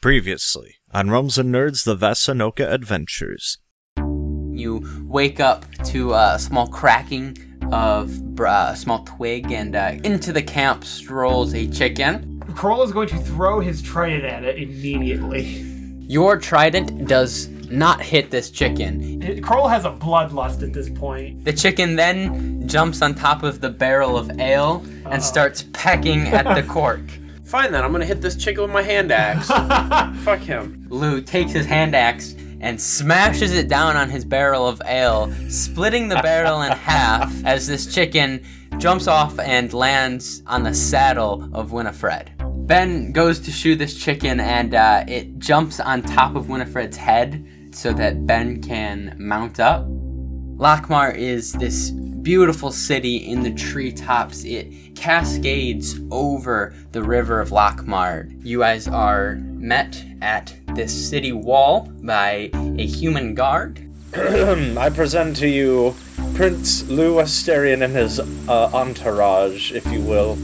Previously on Realms and Nerds, the Vasanoka Adventures. You wake up to a small cracking of br- uh, a small twig, and uh, into the camp strolls a chicken. Kroll is going to throw his trident at it immediately. Your trident does not hit this chicken. Kroll has a bloodlust at this point. The chicken then jumps on top of the barrel of ale and starts pecking at the cork. Fine then, I'm gonna hit this chicken with my hand axe. Fuck him. Lou takes his hand axe and smashes it down on his barrel of ale, splitting the barrel in half as this chicken jumps off and lands on the saddle of Winifred. Ben goes to shoot this chicken and uh, it jumps on top of Winifred's head so that Ben can mount up. Lockmar is this beautiful city in the treetops. It cascades over the river of Lockmar. You guys are met at this city wall by a human guard. I present to you Prince Lou and his uh, entourage, if you will.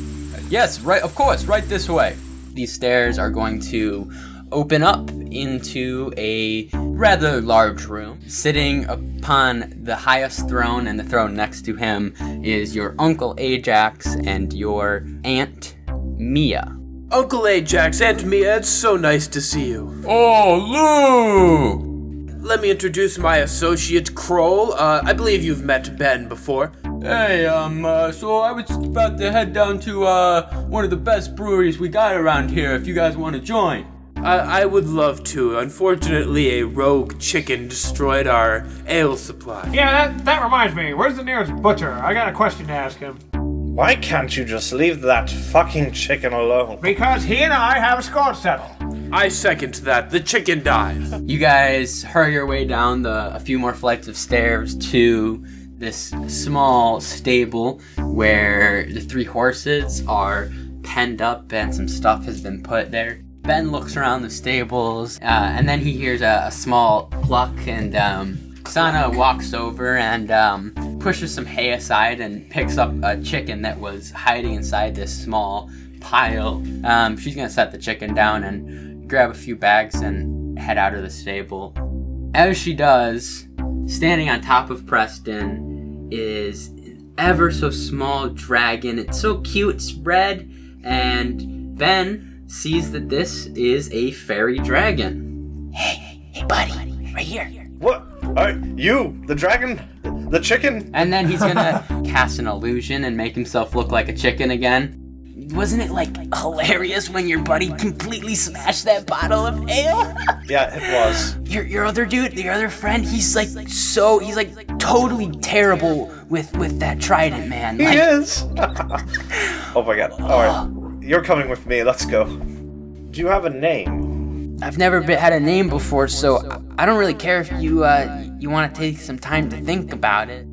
Yes, right, of course, right this way. These stairs are going to open up into a rather large room. Sitting upon the highest throne and the throne next to him is your uncle Ajax and your aunt Mia. Uncle Ajax, Aunt Mia, it's so nice to see you. Oh, Lou! Let me introduce my associate Kroll. Uh, I believe you've met Ben before. Hey, um, uh, so I was about to head down to, uh, one of the best breweries we got around here if you guys want to join. I, I would love to. Unfortunately, a rogue chicken destroyed our ale supply. Yeah, that, that reminds me. Where's the nearest butcher? I got a question to ask him. Why can't you just leave that fucking chicken alone? Because he and I have a score to settle. I second that. The chicken dies. You guys hurry your way down the a few more flights of stairs to this small stable where the three horses are penned up and some stuff has been put there. Ben looks around the stables uh, and then he hears a, a small pluck and um, Sana walks over and um, pushes some hay aside and picks up a chicken that was hiding inside this small pile. Um, she's gonna set the chicken down and grab a few bags and head out of the stable. As she does, standing on top of Preston is an ever so small dragon. It's so cute, it's red, and Ben sees that this is a fairy dragon. Hey, hey, buddy, right here. What? Are you, the dragon? The chicken? And then he's gonna cast an illusion and make himself look like a chicken again. Wasn't it like hilarious when your buddy completely smashed that bottle of ale? Yeah, it was. your your other dude, your other friend, he's like so he's like totally terrible with with that trident, man. He Like, is. oh my god. Alright. Oh, You're coming with me. Let's go. Do you have a name? I've never been, had a name before, so I- I don't really care if you uh you want to take some time to think about it.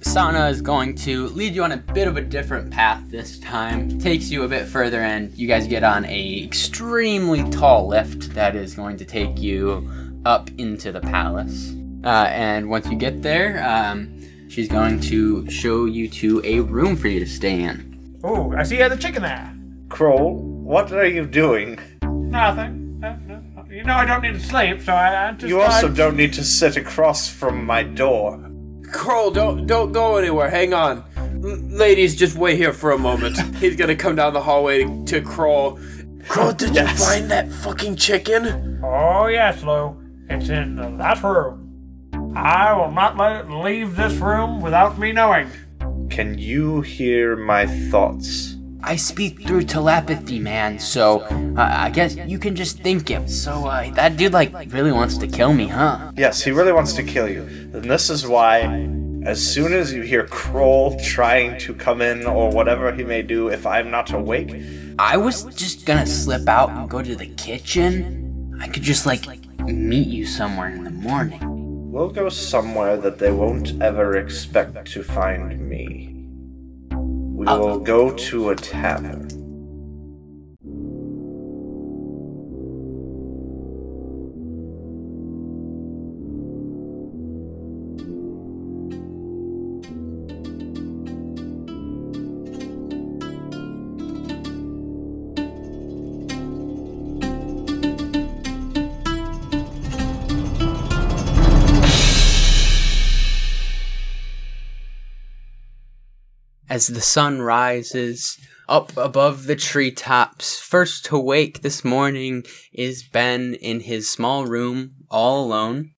Sana is going to lead you on a bit of a different path this time. Takes you a bit further, and you guys get on a extremely tall lift that is going to take you up into the palace. Uh, and once you get there, um, she's going to show you to a room for you to stay in. Oh, I see you have the chicken there. Kroll, what are you doing? Nothing. No. You know I don't need to sleep, so I, I just. You also I- don't need to sit across from my door. Kroll, don't don't go anywhere. Hang on. L- ladies, just wait here for a moment. He's gonna come down the hallway to Kroll. Kroll, did Yes. you find that fucking chicken? Oh yes, Lou. It's in that room. I will not let it leave this room without me knowing. Can you hear my thoughts? I speak through telepathy, man. So uh, I guess you can just think him. So uh, that dude like really wants to kill me, huh? Yes, he really wants to kill you. And this is why, as soon as you hear Kroll trying to come in or whatever he may do, if I'm not awake, I was just gonna slip out and go to the kitchen. I could just like meet you somewhere in the morning. we'll go somewhere that they won't ever expect to find me. We will go to a tavern. As the sun rises up above the treetops. First to wake this morning is Ben in his small room, all alone.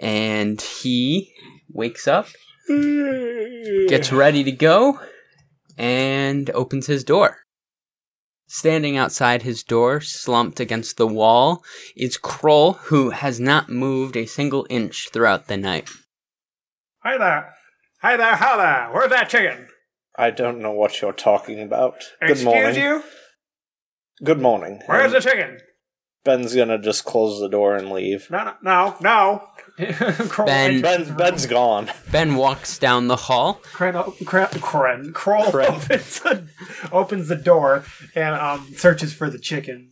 And he wakes up, gets ready to go, and opens his door. Standing outside his door, slumped against the wall, is Kroll, who has not moved a single inch throughout the night. Hi there. Hi there, how there? Where's that chicken? I don't know what you're talking about. Good morning. you? Good morning. Where's And the chicken? Ben's gonna just close the door and leave. No, no, no, no. Ben- enters Ben's the Ben's gone. Ben walks down the hall. Kren, o- Kren, Kren, Kroll Kren. opens the, opens the door and um, searches for the chicken.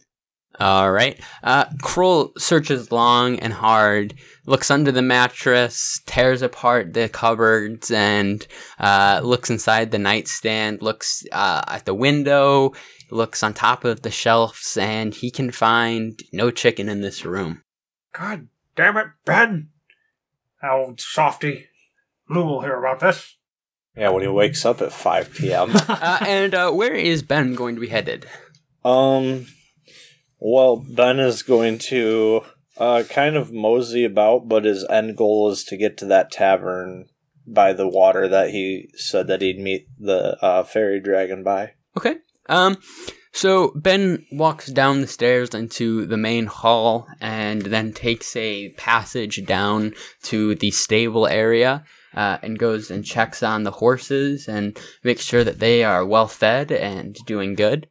All right. Uh, Kroll searches long and hard, looks under the mattress, tears apart the cupboards, and uh, looks inside the nightstand, looks uh, at the window, looks on top of the shelves, and he can find no chicken in this room. God damn it, Ben! Old softy. Lou will hear about this. Yeah, when he wakes up at 5 p.m. Uh, and uh, where is Ben going to be headed? um, well, Ben is going to uh kind of mosey about, but his end goal is to get to that tavern by the water that he said that he'd meet the uh, fairy dragon by. Okay. Um, so Ben walks down the stairs into the main hall and then takes a passage down to the stable area uh, and goes and checks on the horses and makes sure that they are well fed and doing good.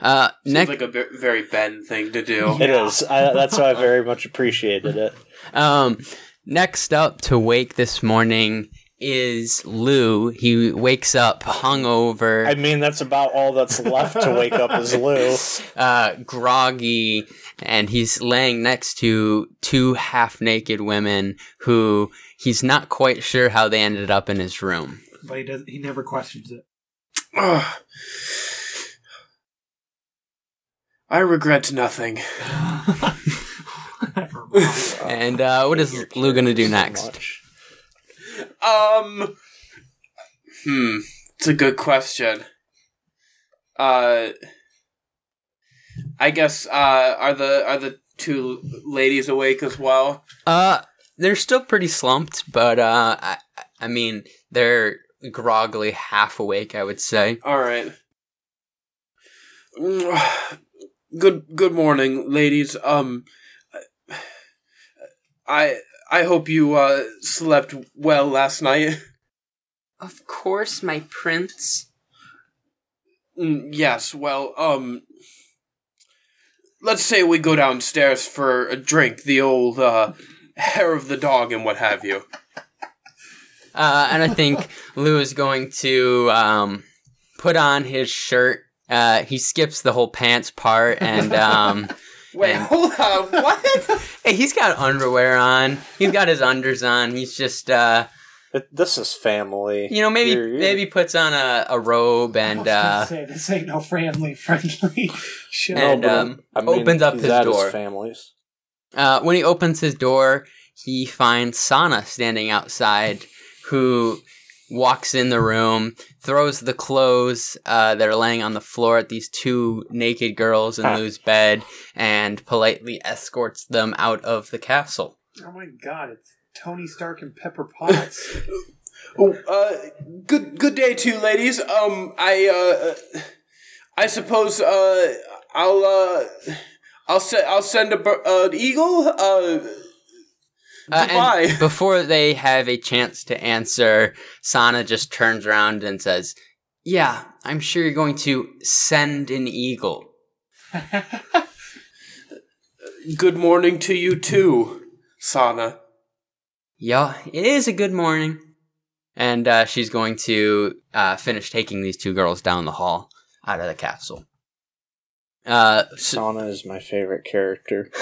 Uh, Seems next, like a very Ben thing to do. It is. I, that's why I very much appreciated it. um, next up to wake this morning is Lou. He wakes up hungover. I mean, that's about all that's left to wake up is Lou. uh, groggy, and he's laying next to two half naked women who he's not quite sure how they ended up in his room. But he does. He never questions it. I regret nothing. And uh, what is Lou gonna do next? Um. Hmm. It's a good question. Uh. I guess. Uh. Are the are the two ladies awake as well? Uh, they're still pretty slumped, but uh, I, I mean, they're groggily half awake, I would say. All right. Good good morning, ladies. Um. I I hope you uh slept well last night. Of course, my prince. Mm, yes, well, um. Let's say we go downstairs for a drink, the old, uh, hair of the dog and what have you. Uh, and I think Lou is going to um, put on his shirt. Uh, he skips the whole pants part, and um, Wait, And- hold on, what? hey, he's got underwear on. He's got his unders on. He's just, uh, It- this is family. you know, maybe You're- you're- maybe puts on a, a robe I and was uh, say, this ain't no family friendly show. And, but, um, I mean, opens up he's his at door. family's. Uh, when he opens his door, he finds Sana standing outside, who walks in the room, throws the clothes uh, that are laying on the floor at these two naked girls in Huh. Lou's bed, and politely escorts them out of the castle. oh my god, it's Tony Stark and Pepper Potts. Oh, uh, good, good day to you, ladies. Um, I, uh, I suppose, uh, I'll, uh, I'll se- I'll send a bir- uh, an eagle, uh, Uh, and before they have a chance to answer, Sana just turns around and says, Yeah, I'm sure you're going to send an eagle. Good morning to you too, Sana. Yeah, it is a good morning. And uh, she's going to uh, finish taking these two girls down the hall out of the castle. Uh, so Sana is my favorite character.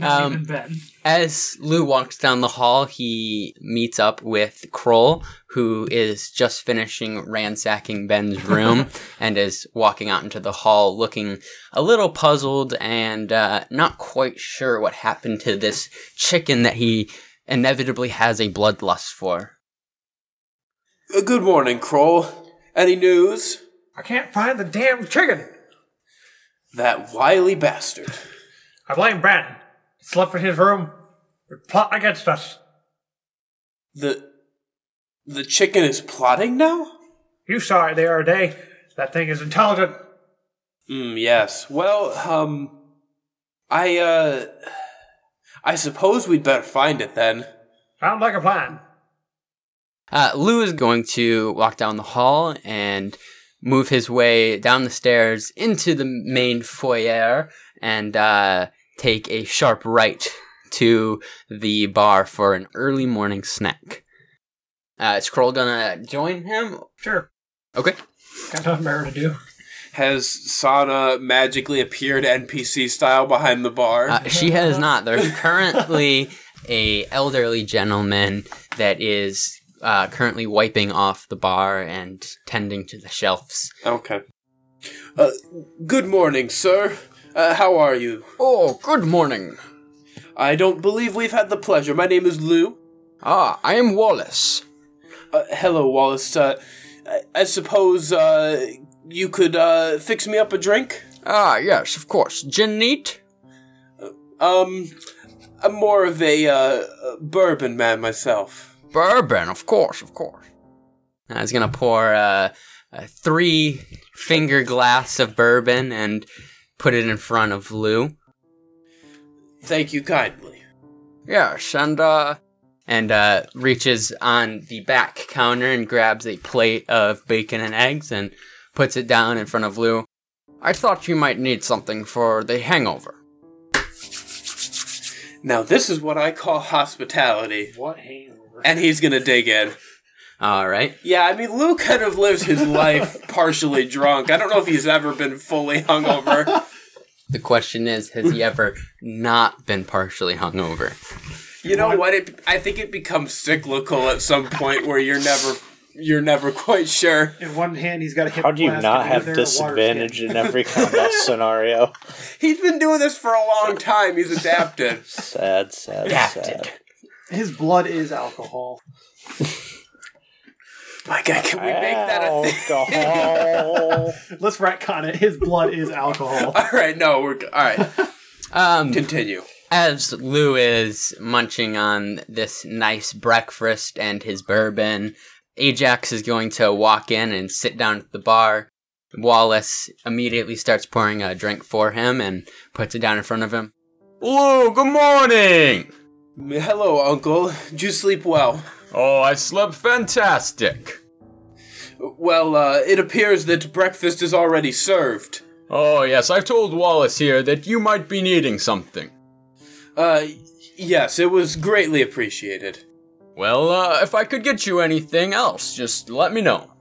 Um, Ben. as Lou walks down the hall, he meets up with Kroll, who is just finishing ransacking Ben's room and is walking out into the hall looking a little puzzled and uh, not quite sure what happened to this chicken that he inevitably has a bloodlust for. Uh, good morning, Kroll. Any news? I can't find the damn chicken. That wily bastard. I blame Brandon. He slept in his room. They're plotting against us. The the chicken is plotting now? You saw it the other day. That thing is intelligent. Mm, yes. Well, um I uh I suppose we'd better find it then. Sounds like a plan. Uh, Lou is going to walk down the hall and move his way down the stairs into the main foyer and uh, take a sharp right to the bar for an early morning snack. Uh, is Kroll gonna join him? Sure. Okay. Got nothing better to do. Has Sana magically appeared NPC style behind the bar? Uh, she has not. There's currently a elderly gentleman that is uh, currently wiping off the bar and tending to the shelves. okay. Uh, good morning, sir. Uh, how are you? Oh, good morning. I don't believe we've had the pleasure. My name is Lou. Ah, I am Wallace. Uh, hello, Wallace. Uh, I, I suppose uh, you could uh, fix me up a drink? Ah, yes, of course. Gin neat? Um, I'm more of a uh, bourbon man myself. Bourbon, of course, of course. I was gonna pour uh, a three finger glass of bourbon and put it in front of Lou. Thank you kindly. Yes, and uh, and uh, reaches on the back counter and grabs a plate of bacon and eggs and puts it down in front of Lou. I thought you might need something for the hangover. Now, this is what I call hospitality. What hangover? And he's gonna dig in. All right. Yeah, I mean, Lou kind of lives his life partially drunk. I don't know if he's ever been fully hungover. The question is, has he ever not been partially hungover? You know what? It, I think it becomes cyclical at some point where you're never, you're never quite sure. In one hand, he's got a hip How do you not have other, a water disadvantage in every combat scenario? He's been doing this for a long time. He's adapted. Sad, sad, Adapted. sad. His blood is alcohol. My God, can we make that a thing? Alcohol. Let's retcon it. His blood is alcohol. All right, no, we're all right. Um, Continue. as Lou is munching on this nice breakfast and his bourbon, Ajax is going to walk in and sit down at the bar. Wallace immediately starts pouring a drink for him and puts it down in front of him. Lou, good morning! Hello, Uncle. Did you sleep well? Oh, I slept fantastic. Well, uh, it appears that breakfast is already served. Oh, yes, I've told Wallace here that you might be needing something. Uh, yes, it was greatly appreciated. Well, uh, if I could get you anything else, just let me know.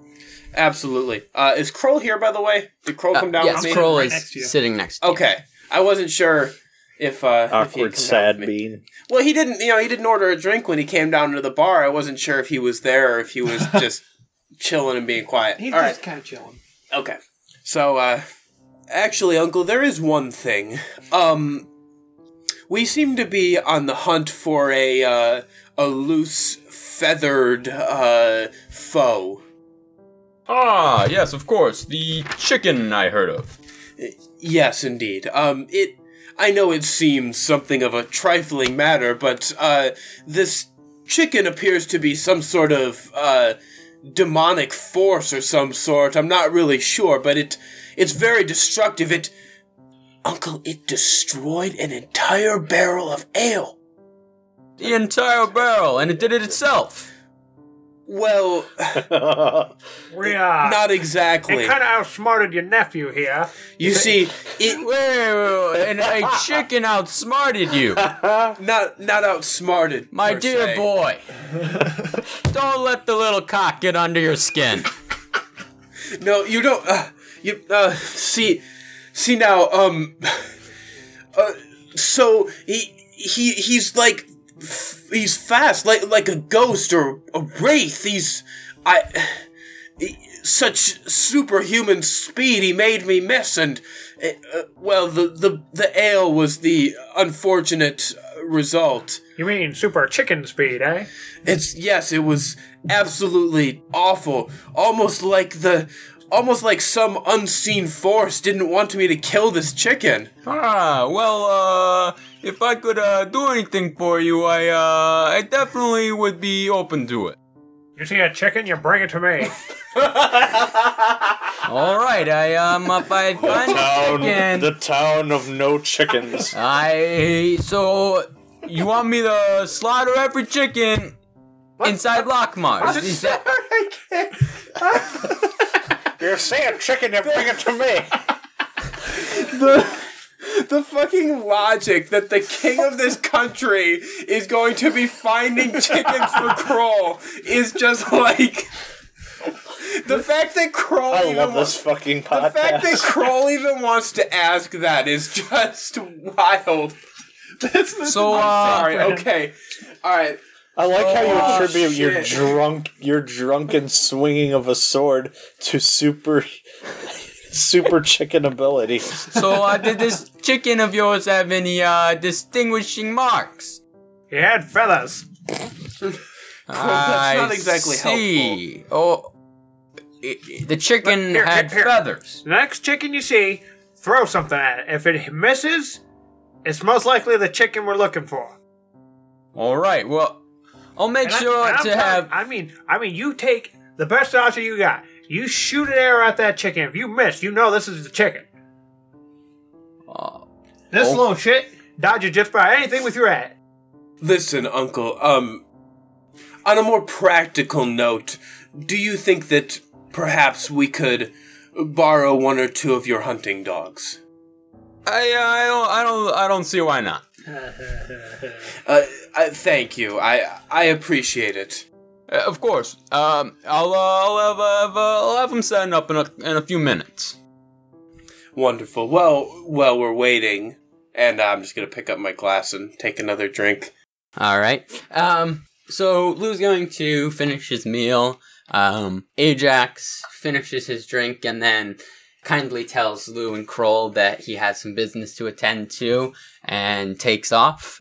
Absolutely. Uh, is Kroll here, by the way? Did Kroll come down yes, with me? Kroll Right is next sitting next to you. Okay. I wasn't sure if, uh, if he had Awkward, come sad with bean. Well, he didn't, you know, he didn't order a drink when he came down to the bar. I wasn't sure if he was there or if he was just chilling and being quiet. He's All just right. kind of chilling. Okay. So, uh, actually, Uncle, there is one thing. Um, we seem to be on the hunt for a, uh, a loose, feathered, uh, foe. Ah, yes, of course, the chicken I heard of. Yes, indeed. Um, it. I know it seems something of a trifling matter, but uh, this chicken appears to be some sort of uh, demonic force or some sort. I'm not really sure, but it it's very destructive. It, Uncle, it destroyed an entire barrel of ale. The entire barrel, and it did it itself. Well, We uh, not exactly. kind of outsmarted your nephew here. You see, it Wait, wait, wait, and a chicken outsmarted you. not not outsmarted. My per dear se. boy. Don't let the little cock get under your skin. No, you don't. Uh, you uh, see, see now. Um, uh, so he he he's like f- he's fast, like like a ghost or a wraith. He's I. he- such superhuman speed he made me miss and uh, uh, well the, the the ale was the unfortunate result. You mean super chicken speed, eh? It's yes, it was absolutely awful. Almost like the almost like some unseen force didn't want me to kill this chicken. Ah, well, uh, if I could uh, do anything for you, I uh, I definitely would be open to it. You see a chicken, you bring it to me. All right, I um, if I find a Town, chicken, the town of no chickens. I so you want me to slaughter every chicken inside Lockmars? Is that you see a chicken, you bring it to me. the the fucking logic that the king of this country is going to be finding chickens for Kroll is just like the fact that Kroll I even love wa- this fucking the fact that podcast. Kroll even wants to ask that is just wild. That's, that's So, I'm uh, sorry. Okay, all right. I like how you Oh, attribute your drunk, your drunken swinging of a sword to super, super chicken ability. so? Uh, did this chicken of yours have any uh distinguishing marks? He had feathers. that's not I exactly see. Oh, i- i- the chicken Here, had here, here. feathers. The next chicken you see, throw something at it. If it misses, it's most likely the chicken we're looking for. All right, well, I'll make And sure I'm to telling- have. I mean, I mean, you take the best archer you got. You shoot an arrow at that chicken. If you miss, you know this is the chicken. Uh, This Oh. little shit dodges just about anything with your head. Listen, Uncle. Um, on a more practical note, do you think that perhaps we could borrow one or two of your hunting dogs? I, I don't, I don't, I don't see why not. Uh, I, thank you. I I appreciate it. Uh, of course. Um, I'll, uh, I'll have, uh, have, uh, I'll have them setting up in a, in a few minutes. Wonderful. Well, well, we're waiting, and I'm just gonna pick up my glass and take another drink. All right. Um. So Lou's going to finish his meal. Um. Ajax finishes his drink and then kindly tells Lou and Kroll that he has some business to attend to and takes off.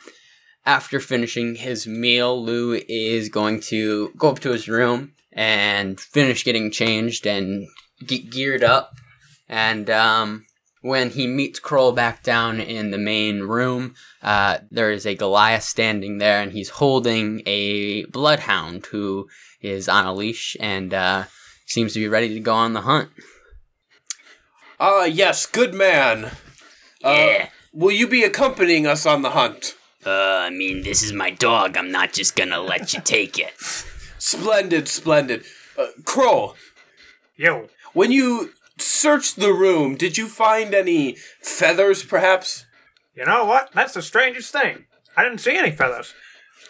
After finishing his meal, Lou is going to go up to his room and finish getting changed and get geared up. And um, when he meets Kroll back down in the main room, uh, there is a Goliath standing there, and he's holding a bloodhound who is on a leash and uh, seems to be ready to go on the hunt. Ah, yes, good man. Yeah. Uh, will you be accompanying us on the hunt? Uh, I mean, this is my dog. I'm not just gonna let you take it. Splendid, splendid. Uh, Kroll, Yo, when you searched the room, did you find any feathers, perhaps? you know what? That's the strangest thing. I didn't see any feathers.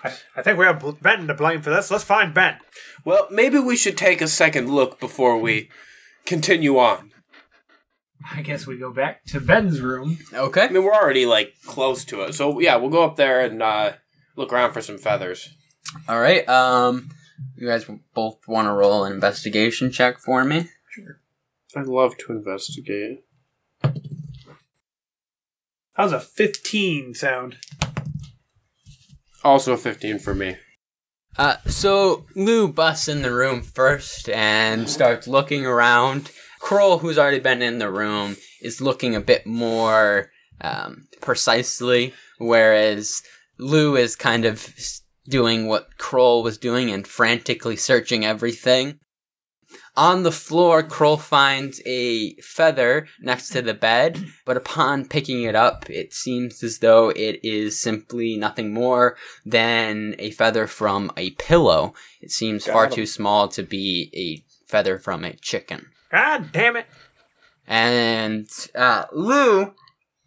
I, I think we have Ben to blame for this. Let's find Ben. Well, maybe we should take a second look before we continue on. I guess we go back to Ben's room. Okay. I mean, we're already like close to it, so yeah, we'll go up there and uh, look around for some feathers. All right. Um, you guys both want to roll an investigation check for me? Sure. I'd love to investigate. How's a 15 sound? Also, a fifteen for me. Uh, so Lou busts in the room first and starts looking around. Kroll, who's already been in the room, is looking a bit more um, precisely, whereas Lou is kind of doing what Kroll was doing and frantically searching everything. On the floor, Kroll finds a feather next to the bed, but upon picking it up, it seems as though it is simply nothing more than a feather from a pillow. It seems far Got 'em. too small to be a feather from a chicken. God damn it. And uh, Lou,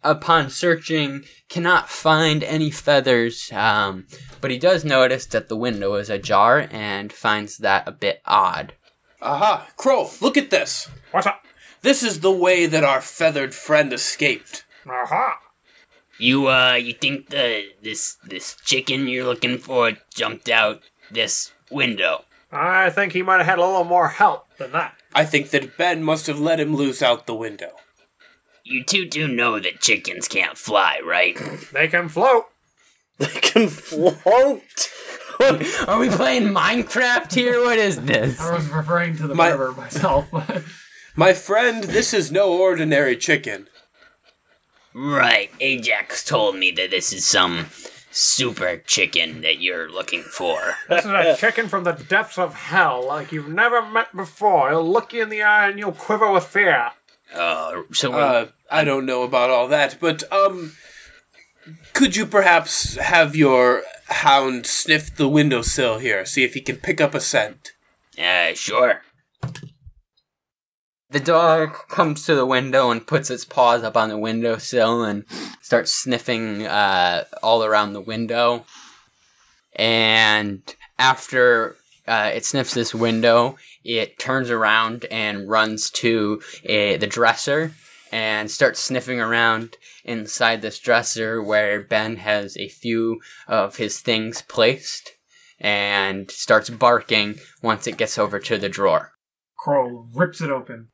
upon searching, cannot find any feathers, um, but he does notice that the window is ajar and finds that a bit odd. Aha, Kroll, look at this. What's up? This is the way that our feathered friend escaped. Aha. You, uh, you think the this this chicken you're looking for jumped out this window? I think he might have had a little more help than that. I think that Ben must have let him loose out the window. You two do know that chickens can't fly, right? They can float. They can float. Are we playing Minecraft here? What is this? I was referring to the My- barber myself. My friend, this is no ordinary chicken. Right, Ajax told me that this is some super chicken that you're looking for. This is a chicken from the depths of hell, like you've never met before. He'll look you in the eye and you'll quiver with fear. Uh, so Uh, I don't know about all that, but um, could you perhaps have your hound sniff the windowsill here, see if he can pick up a scent? uh, sure. The dog comes to the window and puts its paws up on the windowsill and starts sniffing uh, all around the window. And after uh, it sniffs this window, it turns around and runs to the dresser and starts sniffing around inside this dresser where Ben has a few of his things placed and starts barking once it gets over to the drawer Kroll rips it open.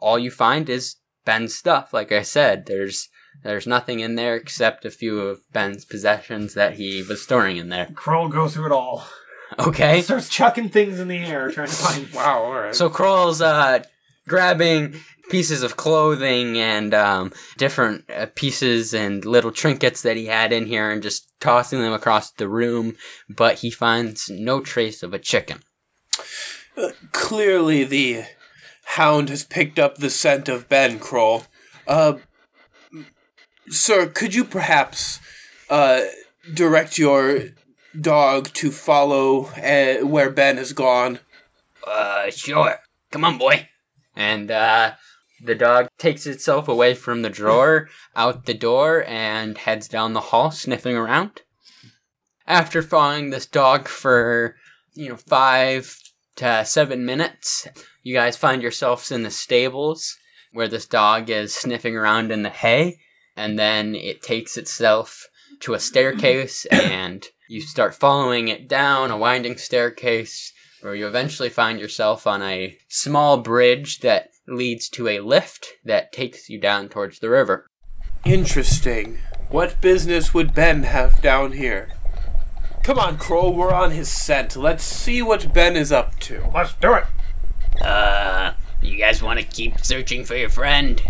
All you find is Ben's stuff. Like I said, there's there's nothing in there except a few of Ben's possessions that he was storing in there. Kroll goes through it all. Okay. He starts chucking things in the air, trying to find. Wow, all right. So Kroll's uh, grabbing pieces of clothing and um, different uh, pieces and little trinkets that he had in here and just tossing them across the room, but he finds no trace of a chicken. Clearly, the hound has picked up the scent of Ben Kroll. Uh, sir, could you perhaps uh, direct your dog to follow uh, where Ben has gone? Uh, sure. Come on, boy. And uh, the dog takes itself away from the drawer, out the door, and heads down the hall, sniffing around. After following this dog for, you know, five to seven minutes, you guys find yourselves in the stables where this dog is sniffing around in the hay, and then it takes itself to a staircase, and you start following it down a winding staircase where you eventually find yourself on a small bridge that leads to a lift that takes you down towards the river. Interesting. What business would Ben have down here? Come on, Kroll, we're on his scent. Let's see what Ben is up to. Let's do it. Uh, you guys want to keep searching for your friend?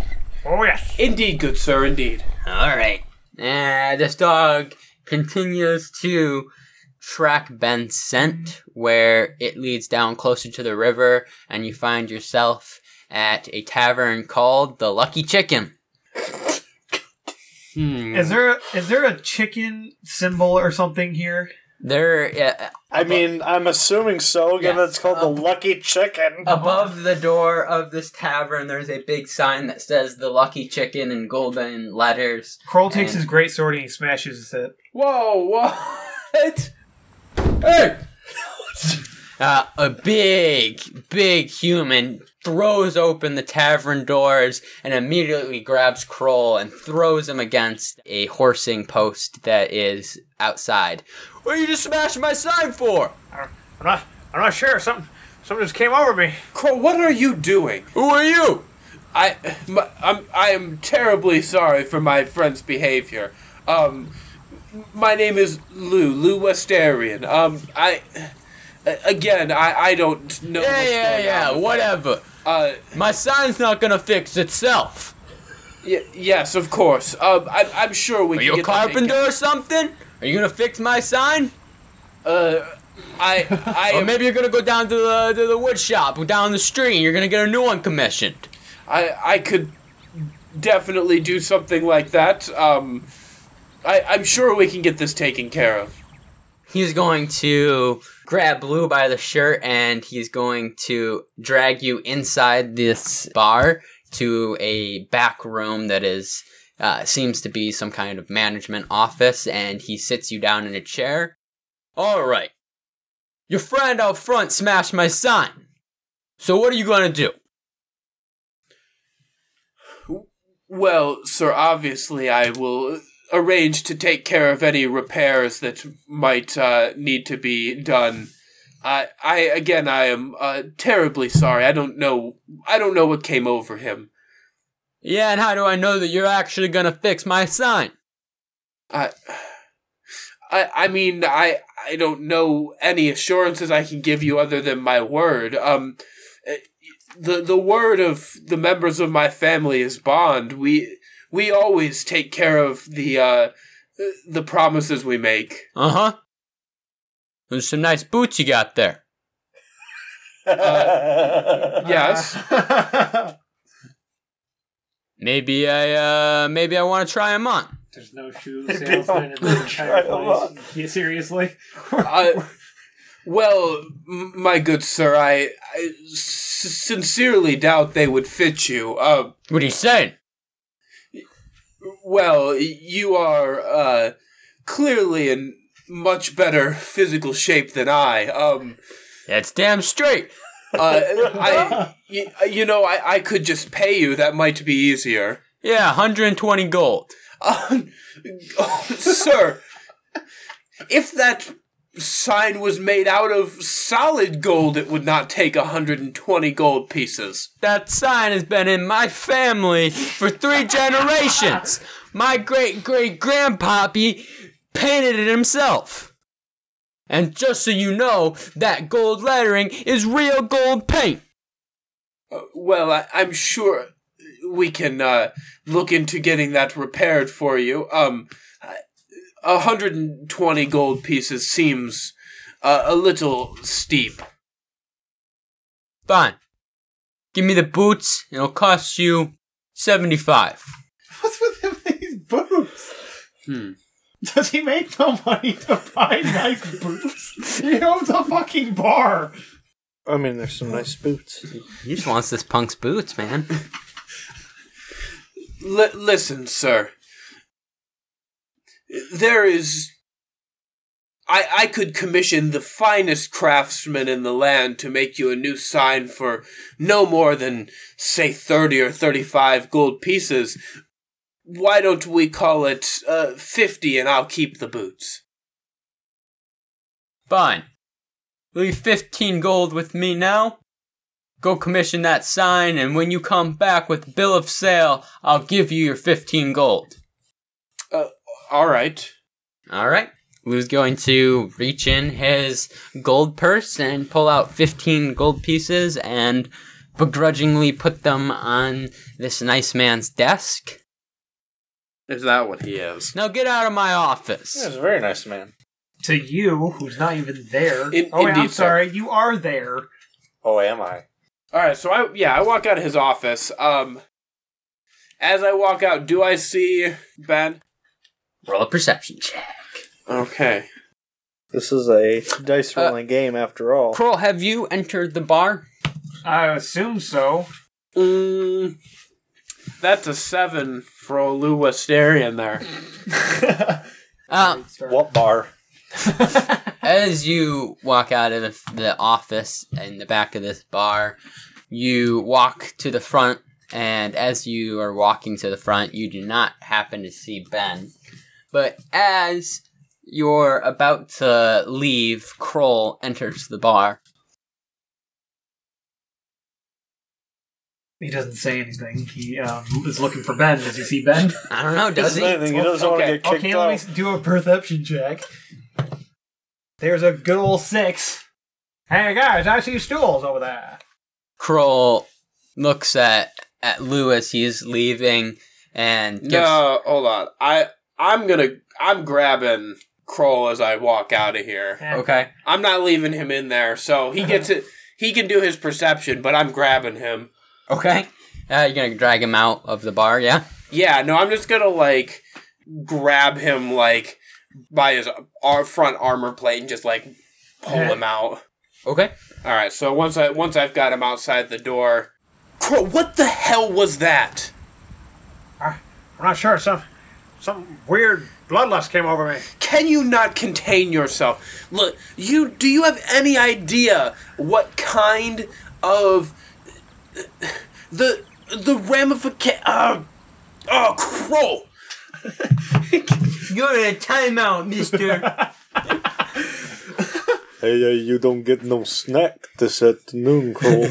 Oh, yes. Indeed, good sir, indeed. Alright. And this dog continues to track Ben's scent where it leads down closer to the river, and you find yourself at a tavern called the Lucky Chicken. Hmm. Is there is there a chicken symbol or something here? There, uh, I mean, I'm assuming so, given Yes. it's called the Lucky Chicken. above the door of this tavern, there's a big sign that says the Lucky Chicken in golden letters. Kroll takes his great sword and he smashes it. Whoa, what? Hey! Uh, a big, big human throws open the tavern doors and immediately grabs Kroll and throws him against a horsing post that is outside. What are you just smashing my sign for? I'm not, I'm not sure. Something, something just came over me. Kroll, what are you doing? Who are you? I, my, I'm, I am terribly sorry for my friend's behavior. Um, my name is Lou, Lou Westarian. Um, I, a- again, I, I don't know. Yeah, what's yeah, going yeah, on with whatever. Uh, My sign's not gonna fix itself. y- yes, of course. Um, I, I'm sure we Are can you a carpenter or something? Are you gonna fix my sign? Uh, I, I Or maybe you're gonna go down to the to the wood shop down the street and you're gonna get a new one commissioned. I, I could definitely do something like that. Um, I, I'm sure we can get this taken care of. He's going to grab Lou by the shirt and he's going to drag you inside this bar to a back room that is uh, seems to be some kind of management office and he sits you down in a chair. All right. Your friend out front smashed my sign. So what are you going to do? Well, sir, obviously I will arrange to take care of any repairs that might uh, need to be done. I, I again, I am uh, terribly sorry. I don't know. I don't know what came over him. Yeah, and how do I know that you're actually going to fix my sign? I, I, I mean, I, I don't know any assurances I can give you other than my word. Um, eh, the, the word of the members of my family is bond. We, we always take care of the, uh, the promises we make. Uh huh. There's some nice boots you got there. Uh, Yes. Maybe I uh maybe I want to try them on. There's no shoe salesman in the entire place. Yeah, seriously? Uh, well, my good sir, I, I s- sincerely doubt they would fit you. Uh, What are you saying? Well, you are uh, clearly in much better physical shape than I. Um, That's damn straight. uh, I, y- you know, I, I could just pay you. That might be easier. Yeah, 120 gold. Uh, oh, sir, if that sign was made out of solid gold, it would not take 120 gold pieces. That sign has been in my family for three generations. My great great grandpappy painted it himself. And just so you know, that gold lettering is real gold paint. Uh, well, I, I'm sure we can uh, look into getting that repaired for you. Um, a 120 gold pieces seems uh, a little steep. Fine. Give me the boots, and it'll cost you 75. What's with him and these boots? Hmm. Does he make no money to buy nice boots? He owns a fucking bar. I mean, there's some nice boots. He just wants this punk's boots, man. L- listen, sir. There is. I, I could commission the finest craftsman in the land to make you a new sign for no more than, say, 30 or 35 gold pieces. Why don't we call it uh, 50 and I'll keep the boots? Fine. Leave 15 gold with me now. Go commission that sign, and when you come back with bill of sale, I'll give you your 15 gold. Uh, Alright. All right. Lou's going to reach in his gold purse and pull out 15 gold pieces and begrudgingly put them on this nice man's desk. Is that what he is? Now get out of my office. Yeah, he's a very nice man. To you, who's not even there. In- oh, wait, I'm indeed, sorry. You are there. Oh, am I? Alright, so I, yeah, I walk out of his office. Um, as I walk out, do I see Ben? Roll a perception check. Okay. This is a dice rolling game after all. Kroll, have you entered the bar? I assume so. Mm, that's a seven for old Lou Westarian there. Uh, What bar? as you walk out of the, the office in the back of this bar, you walk to the front, and as you are walking to the front, you do not happen to see Ben. But as you're about to leave, Kroll enters the bar. He doesn't say anything. He um, is looking for Ben. Does he see Ben? I don't know, does he? Anything, he doesn't want to get kicked Okay, out. let me do a perception check. There's a good old six. Hey guys, I see stools over there. Kroll looks at at Lou as he's leaving and gives, No, hold on. I I'm gonna I'm grabbing Kroll as I walk out of here. Okay. I'm not leaving him in there, so he gets it. He can do his perception, but I'm grabbing him. Okay. Uh, you're gonna drag him out of the bar, yeah? Yeah, no, I'm just gonna like grab him like by his ar- front armor plate and just like pull him out. Okay. All right, so once I once I've got him outside the door, Kroll, what the hell was that? I'm not sure. Some some weird bloodlust came over me. Can you not contain yourself? Look, you do you have any idea what kind of the the ramification? Uh, oh, Kroll! You're in a timeout, mister. Hey, uh, you don't get no snack this afternoon, Kroll.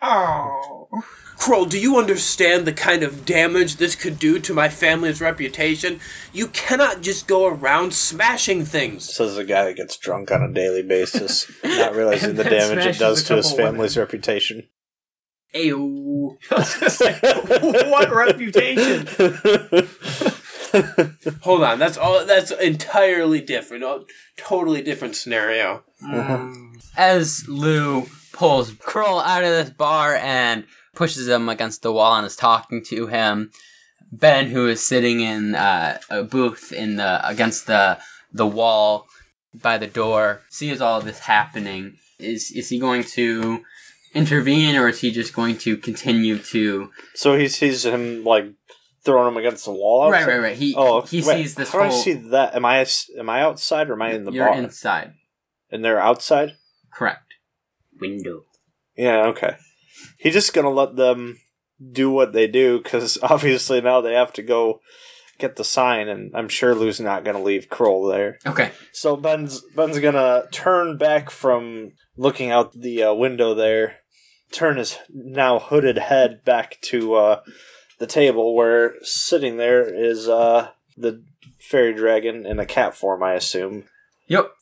Oh. Kroll, do you understand the kind of damage this could do to my family's reputation? You cannot just go around smashing things. Says the guy that gets drunk on a daily basis, not realizing the damage it does to his couple women. family's reputation. Ayo. what reputation? Hold on, that's all. That's entirely different. A totally different scenario. As Lou pulls Kroll out of this bar and pushes him against the wall and is talking to him, Ben, who is sitting in uh, a booth in the against the the wall by the door, sees all this happening. Is is he going to intervene or is he just going to continue to? So he sees him like throwing him against the wall. Right, right, right. He Oh, he wait, sees this How whole. do I see that? Am I am I outside or am I in the you're bar? inside. And they're outside. Correct. Window. Yeah. Okay. He's just gonna let them do what they do because obviously now they have to go get the sign, and I'm sure Lou's not gonna leave Kroll there. Okay. So Ben's Ben's gonna turn back from looking out the uh, window there, turn his now hooded head back to uh, the table where sitting there is uh, the fairy dragon in a cat form, I assume. Yep.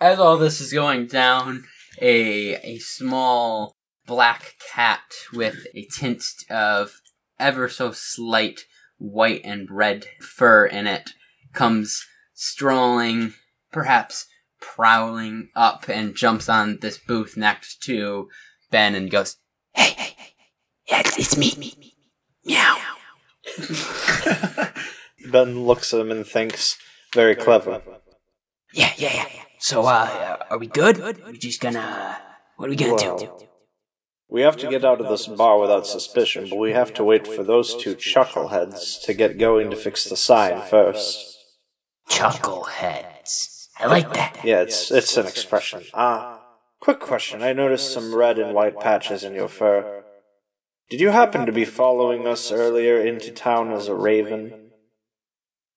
As all this is going down, a a small black cat with a tint of ever so slight white and red fur in it comes strolling, perhaps prowling up and jumps on this booth next to Ben and goes, Hey, hey, hey. Yeah, it's, it's me. me, me. Meow. Ben looks at him and thinks, "Very clever." Yeah, yeah, yeah. So, uh, are we good? We're just gonna. What are we gonna do? We have to get out of this bar without suspicion, but we have to wait for those two chuckleheads to get going to fix the sign first. Chuckleheads. I like that. Yeah, it's it's an expression. Ah, quick question. I noticed some red and white patches in your fur. Did you happen to be following us earlier into town as a raven?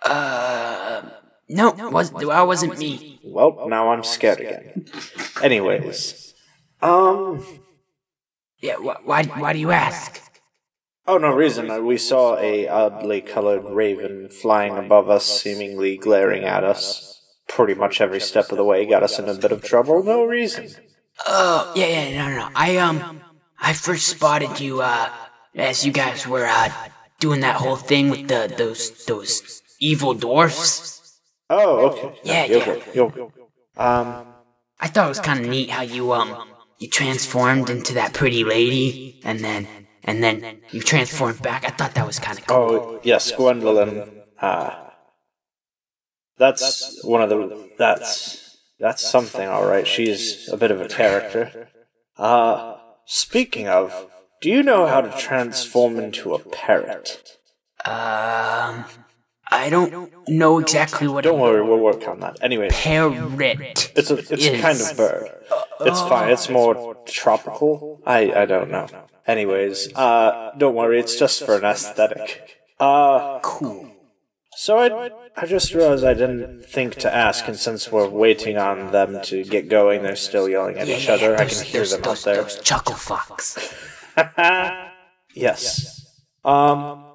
Uh, no, was I wasn't me. Well, now I'm scared again. Anyways, um, Yeah, wh- why? Why do you ask? oh no reason. Uh, We saw a oddly colored raven flying above us, seemingly glaring at us. Pretty much every step of the way got us in a bit of trouble. No reason. Oh, yeah, yeah, no, no, no. I um, I first spotted you uh, as you guys were uh doing that whole thing with the those those evil dwarfs. Oh, okay. Yeah, yeah. good. Um, I thought it was kind of neat how you um, you transformed into that pretty lady, and then and then you transformed back. I thought that was kind of cool. Oh yes, Gwendolyn. Ah, that's one of the. That's that's something, all right. She's a bit of a character. Uh, speaking of, do you know how to transform into a parrot? Um, I don't know exactly what. Don't worry, we'll work on that. Anyway, Parrot. it's a it's a kind of bird. It's fine. It's more tropical. I I don't know. Anyways, uh, don't worry. It's just for an aesthetic. Uh, Cool. So I, I just realized I didn't think to ask, and since we're waiting on them to get going, they're still yelling at Yeah, each yeah, other. yeah. I can hear those, them out there. those chuckle fox. yes. Um,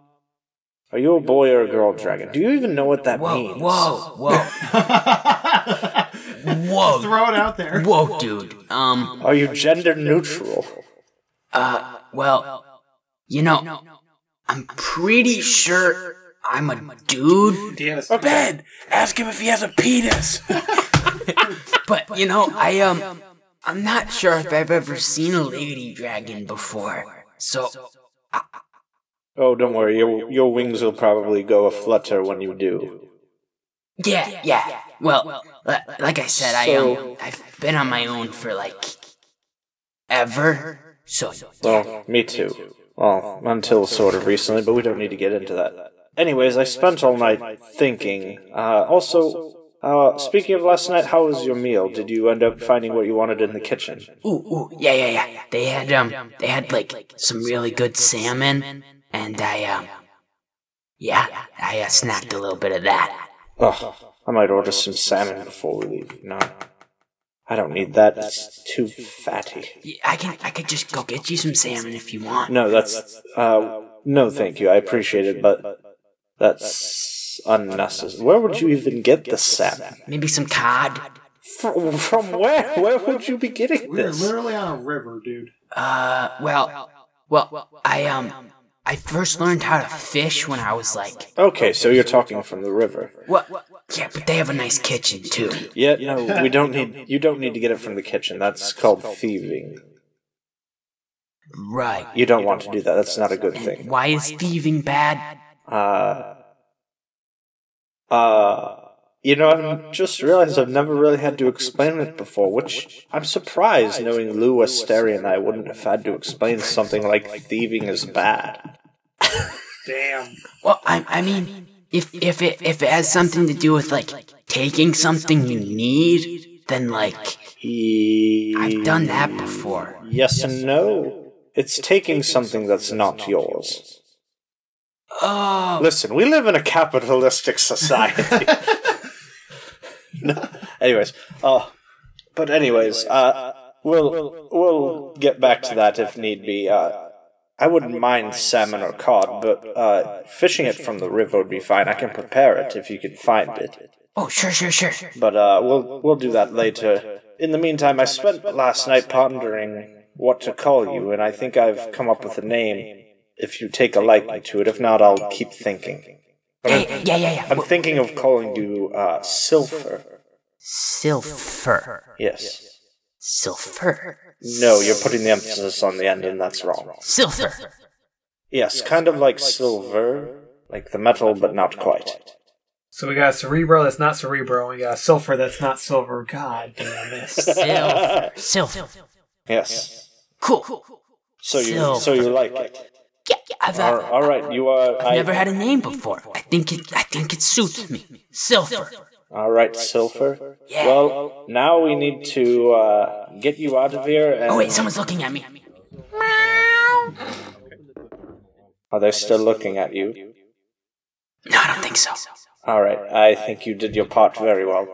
are you a boy or a girl dragon? Do you even know what that Whoa, means? whoa, whoa, whoa, Throw it out there. whoa, dude. Um, Are you gender neutral? uh, well, you know, I'm pretty sure I'm a dude, Ben, ask him if he has a penis. but you know, I um, I'm not sure if I've ever seen a lady dragon before. So, Oh, don't worry. Your your wings will probably go aflutter when you do. yeah, yeah. Well, li- like I said, I um, I've been on my own for like ever. So, Well, me too. Well, until sort of recently, but we don't need to get into that. Anyways, I spent all night thinking. Uh, also, uh, speaking of last night, how was your meal? Did you end up finding what you wanted in the kitchen? Ooh, ooh, yeah, yeah, yeah. They had um, they had like some really good salmon, and I um, yeah, I uh, snacked a little bit of that. Ugh, I might order some salmon before we leave. No, I don't need that. It's too fatty. Yeah, I can I could just go get you some salmon if you want. No, that's uh no thank you. I appreciate it, but that's unnecessary. Where would you even get the salmon? Maybe some cod. From, from where? Where would you be getting We're this? literally on a river, dude. Uh, well, well, I um, I first learned how to fish when I was like, Okay, so you're talking from the river. what? Yeah, but they have a nice kitchen too. Yeah, no, we don't need you don't need to get it from the kitchen. That's called thieving. Right. You don't want to do that. That's not a good thing. Why is thieving bad? Uh uh you know, I've just realized I've never really had to explain it before, which I'm surprised knowing Lou Asteri and I wouldn't have had to explain something like thieving is bad. Damn. Well, I I mean, if if it if it has something to do with like taking something you need, then like I've done that before. Yes and no. It's taking something that's not yours. Oh, Listen, we live in a capitalistic society. No, anyways, uh, but anyways, uh, we'll we'll get back to that if need be. Uh, I wouldn't mind salmon or cod, but uh, fishing it from the river would be fine. I can prepare it if you can find it. oh, sure, sure, sure. But uh, we'll we'll do that later. In the meantime, I spent last night pondering what to call you, and I think I've come up with a name. If you take a liking to it, if not, I'll keep thinking. Yeah, yeah, yeah, yeah. I'm thinking of calling you uh, Silver. Silver, Yes. silver, No, you're putting the emphasis on the end, and that's wrong. silver. Yes, kind of like silver, like the metal, but not quite. So we got a cerebro that's not cerebro, and we got a sulfur that's not silver. God damn this. Silver, silver. Yes. Cool. So you so you like it? Yeah, yeah, I've, All, I've, all right, you are. I've never had a name before. I think it I think it suits me. Silver. All right, Silver. Yeah. Well, now we need to uh, get you out of here. And Oh wait, someone's looking at me. Meow. are they still looking at you? No, I don't think so. All right, I think you did your part very well.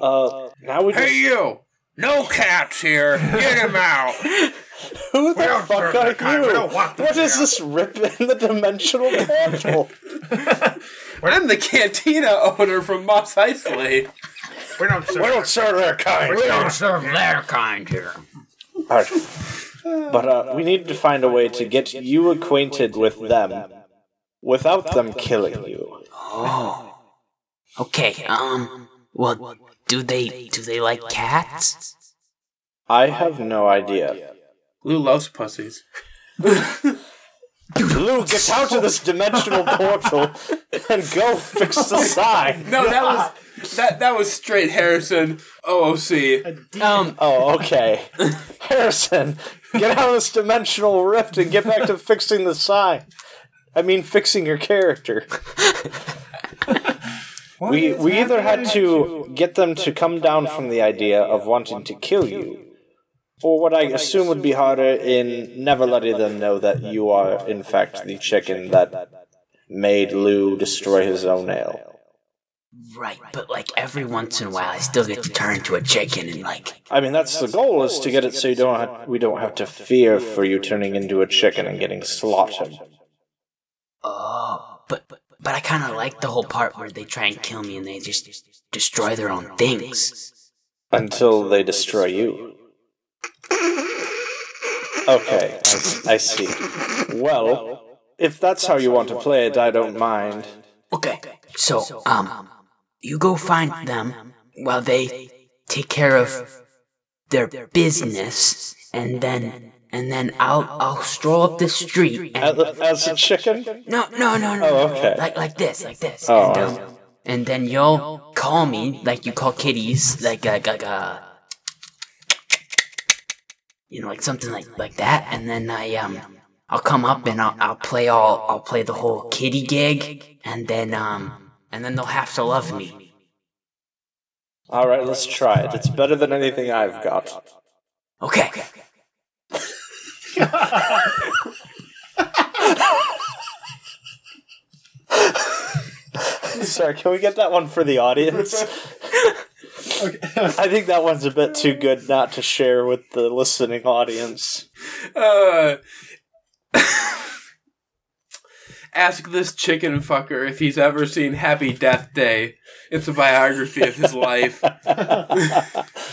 Uh, now we just. Hey, you! No cats here! Get him out! Who the fuck are that kind. You? don't want them What is here. this rip in the dimensional portal? I'm the cantina owner from Mos Eisley. We don't serve. we don't serve their kind. we don't Serve their kind here. Alright. But uh, we need to find a way to get you acquainted with them without them killing you. Oh. Okay, um well do they do they like cats? I have no idea. Lou loves pussies. Lou, get out of this dimensional portal and go fix the sign. No, that was that that was straight Harrison OOC. Um Oh, okay. Harrison, get out of this dimensional rift and get back to fixing the sign. I mean, fixing your character. we we either had to get them to come down from the idea of wanting to kill you, or what I assume would be harder in never letting them know that you are in fact the chicken that made Lou destroy his own ale. Right, but like every once in a while I still get to turn into a chicken and like I mean, that's the goal is to get it so you don't have, we don't have to fear for you turning into a chicken and getting slaughtered. Oh but but, but I kinda like the whole part where they try and kill me and they just destroy their own things. Until they destroy you. Okay, I, I see. Well, if that's how you want to play it, I don't mind. Okay. So, um, you go find them while they take care of their business, and then and then I'll I'll stroll up the street and As, as a chicken? no no no no Oh, okay. like like this like this Oh, and, um, and then you'll call me like you call kitties like like like uh you know like something like like that and then I um I'll come up and I'll I'll play all I'll play the whole kitty gig and then um and then they'll have to love me. Alright, let's try it. It's better than anything I've got. Okay. Sorry, can we get that one for the audience? Okay. I think that one's a bit too good not to share with the listening audience. Uh, ask this chicken fucker if he's ever seen Happy Death Day. It's a biography of his life.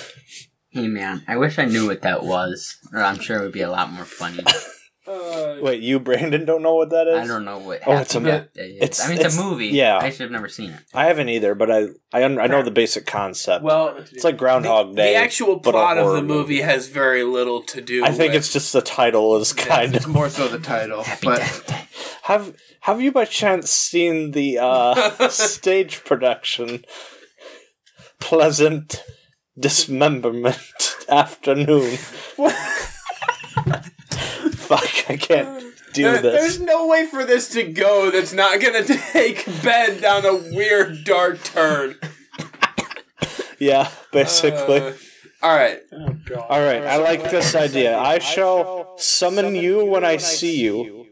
Hey man, I wish I knew what that was, or I'm sure it would be a lot more funny. Uh, Wait, you Brandon don't know what that is? I don't know what. Oh, it's a- Death it's- I mean, it's, it's- a movie. yeah. I should have never seen it. I haven't either, but I I, un- I know the basic concept. well, it's like Groundhog the, Day. the actual plot of the movie has very little to do. I think with it's just the title is this. kind It's of. more so the title. Happy but Death Day. Have Have you by chance seen the uh, stage production? Pleasant dismemberment afternoon. Fuck! I can't do There- there's no way for this to go that's not gonna take Ben down a weird dark turn. Yeah, basically. Uh, all right. Oh, God. All right, I like this idea. I shall summon you when I see you.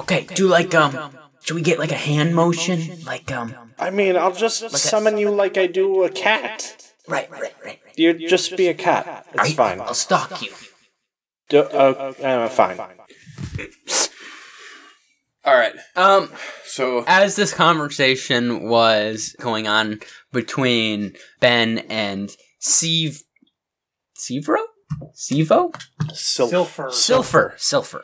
Okay, do like um. Should we get like a hand motion? Like um. I mean, I'll just summon you like I do a cat. Right, right, right. right. You just be a cat. It's fine. I'll stalk you. Do, uh, uh, fine. All right. Um, So as this conversation was going on between Ben and Steve, Severo, Sevo, Sil- Silver. Silfer, Silfer,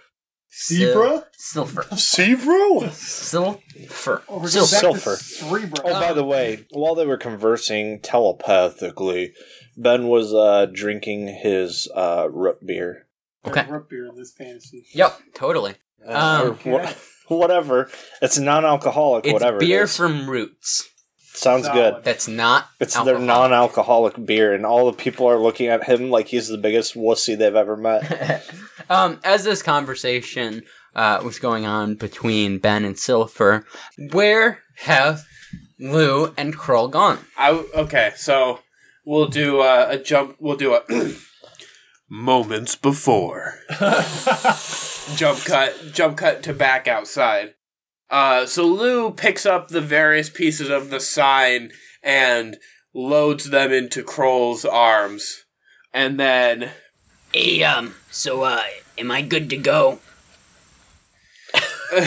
Zebra? Silfer, Severo? Silfer. Or Sil- is that the Silver. Cerebro? Oh, by the way, while they were conversing telepathically, Ben was uh, drinking his uh, root beer. Okay. Root beer in this fantasy. Yep, totally. Uh, Um, or wha- whatever. It's non-alcoholic. It's whatever. beer is. from Roots. Sounds Solid. good. That's not. It's alcohol. their non-alcoholic beer, and all the people are looking at him like he's the biggest wussy they've ever met. um, as this conversation uh, was going on between Ben and Silver, where have Lou and Kroll gone? I okay. So we'll do uh, a jump. We'll do a moments before jump cut. Jump cut to back outside. Uh, so Lou picks up the various pieces of the sign and loads them into Kroll's arms, and then Hey um. So uh, am I good to go? You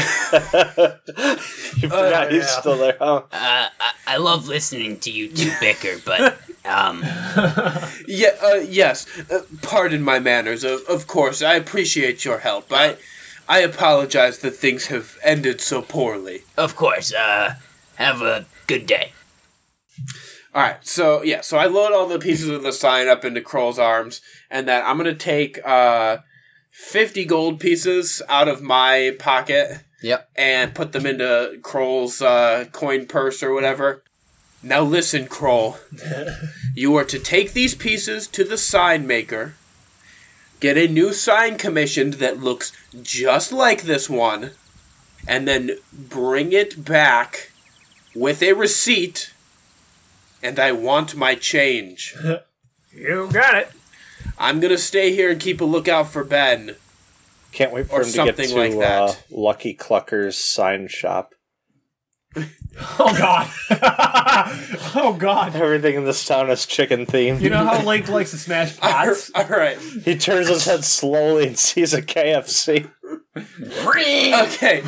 forgot he's yeah. still there, huh? Uh, I, I love listening to you two bicker, but um. Yeah, uh, yes. Uh, pardon my manners. Of, of course, I appreciate your help. I, I apologize that things have ended so poorly. Of course. Uh, have a good day. All right, so yeah, so I load all the pieces of the sign up into Kroll's arms, and then I'm gonna take uh, fifty gold pieces out of my pocket Yep. and put them into Kroll's uh, coin purse or whatever. Now listen, Kroll. you are to take these pieces to the sign maker, get a new sign commissioned that looks just like this one, and then bring it back with a receipt. And I want my change. You got it. I'm gonna stay here and keep a lookout for Ben. Can't wait for Or him to get to like that. Uh, Lucky Clucker's sign shop. Oh God. oh God. Everything in this town is chicken themed. You know how Link likes to smash pots? All right. he turns his head slowly and sees a KFC. Okay.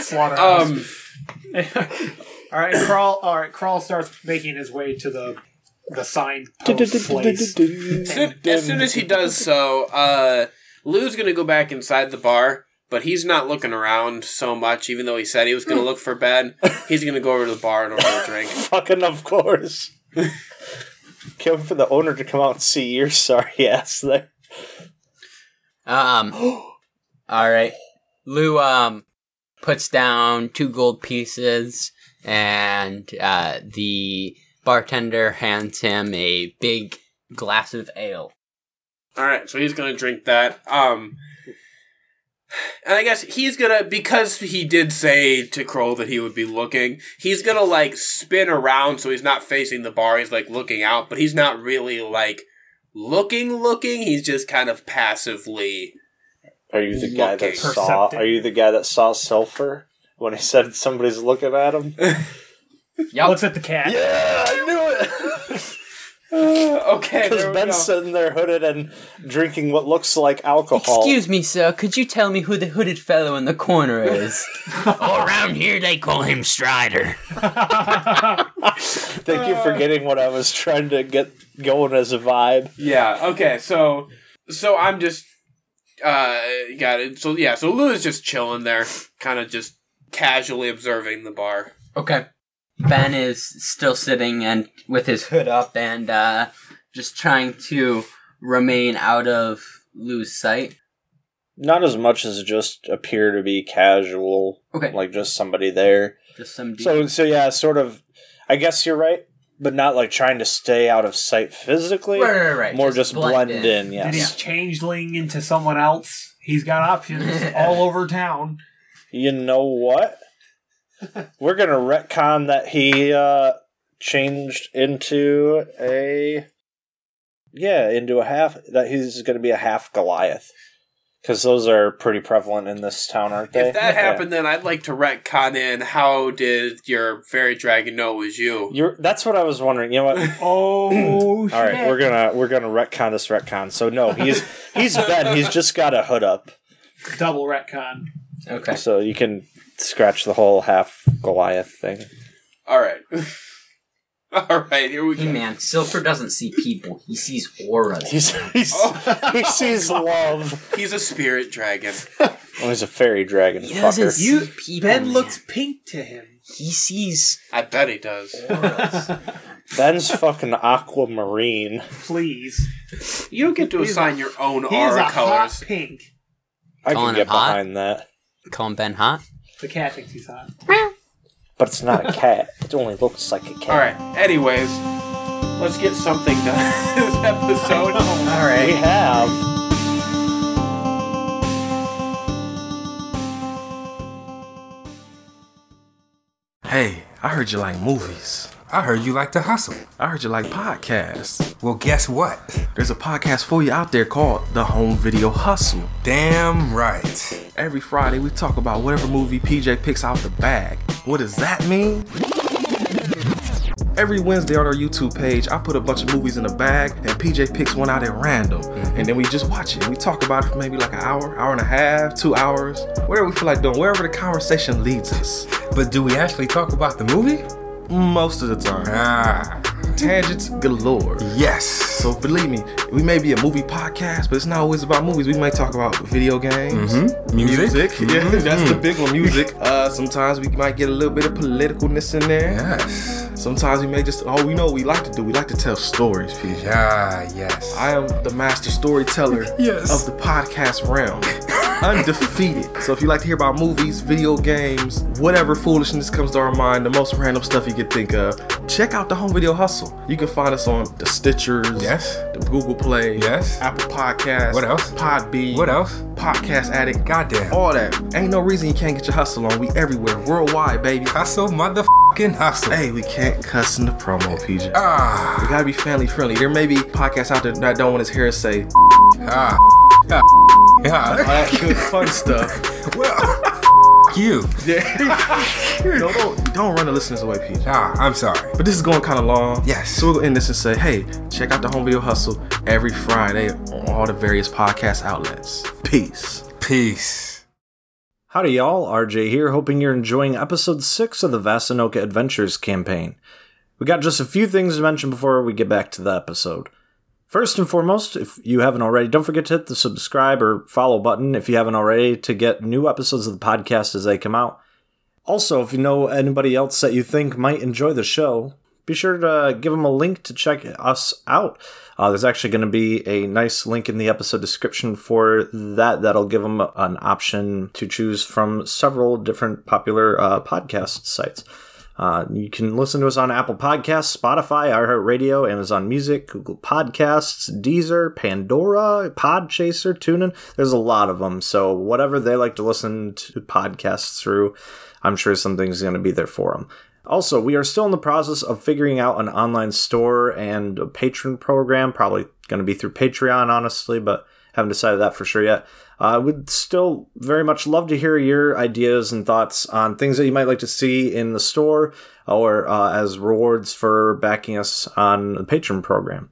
Slaughterhouse. Um. all right, Kroll. All right, Kroll starts making his way to the the sign place. soon- as soon as he does so, uh, Lou's gonna go back inside the bar, but he's not looking around so much. Even though he said he was gonna look for Ben, he's gonna go over to the bar and order a drink. Fucking of course. Can't wait for the owner to come out and see your sorry ass there. Um. all right. Lou um puts down two gold pieces, and uh, the bartender hands him a big glass of ale. All right, so he's gonna drink that. Um, and I guess he's gonna because he did say to Kroll that he would be looking. He's gonna like spin around so he's not facing the bar. He's like looking out, but he's not really like looking. Looking. He's just kind of passively. Are you the guy that saw? Perceptive. Are you the guy that saw Sulfur when he said somebody's looking at him? Yep. Looks at the cat. yeah, I knew it. Okay, Because Ben's go. sitting there hooded and drinking what looks like alcohol. Excuse me, sir. Could you tell me who the hooded fellow in the corner is? Oh, around here they call him Strider. Thank you for getting what I was trying to get going as a vibe. Yeah. Okay. So, so I'm just uh got it. So yeah. So Lou is just chilling there, kind of just casually observing the bar. okay. Ben is still sitting and with his hood up and uh, just trying to remain out of Lou's sight. Not as much as just appear to be casual, Okay. like just somebody there. Just some. So, so yeah, sort of. I guess you're right, but not like trying to stay out of sight physically. Right, right, right. More just, blend, in. Did he Yes. changeling into someone else? He's got options all over town. You know what? We're gonna retcon that he uh changed into a yeah into a half that he's gonna be a half Goliath because those are pretty prevalent in this town, aren't they? If that Yeah. happened, then I'd like to retcon in. How did your fairy dragon know it was you? You're, that's what I was wondering. You know what? Oh, All right, we're gonna we're gonna retcon this retcon. So no, he's he's Ben. He's just got a hood up, double retcon. Okay. so you can scratch the whole half Goliath thing. All right. All right. Here we go. Hey go. man, Silver doesn't see people. He sees auras. He's, he's Oh. he sees love. He's a spirit dragon. Oh, he's a fairy dragon He doesn't fucker. see You people. Ben man. looks pink to him. He sees I bet he does. auras. Ben's fucking aquamarine. Please, You don't get to He's assign your own he is a aura hot colors. pink. I can get him hot? behind that. Calling Ben hot. The cat thinks he's hot. But it's not a cat. It only looks like a cat. All right. Anyways, let's get something done this episode. All We have. Hey, I heard you like movies. I heard you like to hustle. I heard you like podcasts. Well, guess what? There's a podcast for you out there called The Home Video Hustle. Damn right. Every Friday, we talk about whatever movie PJ picks out the bag. What does that mean? Every Wednesday on our YouTube page, I put a bunch of movies in a bag, and PJ picks one out at random. And then we just watch it. We talk about it for maybe like an hour, hour and a half, two hours, whatever we feel like doing, wherever the conversation leads us. But do we actually talk about the movie? Most of the time. Ah, Tangents galore. yes. So believe me, we may be a movie podcast, but it's not always about movies. We might talk about video games, Mhm. Music. Yeah, Mhm. that's the big one. Music. Uh, sometimes we might get a little bit of politicalness in there. Yes. Sometimes we may just. Oh, we know what we like to do. We like to tell stories, PJ. Ah, yes. I am the master storyteller Yes. of the podcast realm. Undefeated. So if you like to hear about movies, video games, whatever foolishness comes to our mind, the most random stuff you could think of, check out the Home Video Hustle. You can find us on the Stitchers, Yes. the Google Play, Yes. Apple Podcasts, What else? Podbean, What else? Podcast Addict, Goddamn. all that. Ain't no reason you can't get your hustle on. We everywhere, worldwide, baby. Hustle, motherfucking hustle. Hey, we can't cuss in the promo, PJ. Ah, We gotta be family friendly. There may be podcasts out there that don't want his hair say ah, ah, all yeah. that good fun stuff. Well, you. no, don't, don't run the listeners away, PJ. Ah, I'm sorry. But this is going kind of long. Yes. So we'll end this and say, hey, check out the Home Video Hustle every Friday on all the various podcast outlets. Peace. Peace. Howdy, y'all. RJ here, hoping you're enjoying episode 6 of the Vasanoka Adventures campaign. We got just a few things to mention before we get back to the episode. First and foremost, if you haven't already, don't forget to hit the subscribe or follow button if you haven't already to get new episodes of the podcast as they come out. Also, if you know anybody else that you think might enjoy the show, be sure to give them a link to check us out. Uh, there's actually going to be a nice link in the episode description for that. That'll give them an option to choose from several different popular uh, podcast sites. Uh, you can listen to us on Apple Podcasts, Spotify, iHeartRadio, Amazon Music, Google Podcasts, Deezer, Pandora, Podchaser, TuneIn. There's a lot of them. So whatever they like to listen to podcasts through, I'm sure something's going to be there for them. Also, we are still in the process of figuring out an online store and a patron program. Probably going to be through Patreon, honestly, but haven't decided that for sure yet. I would still very much love to hear your ideas and thoughts on things that you might like to see in the store or uh, as rewards for backing us on the Patreon program.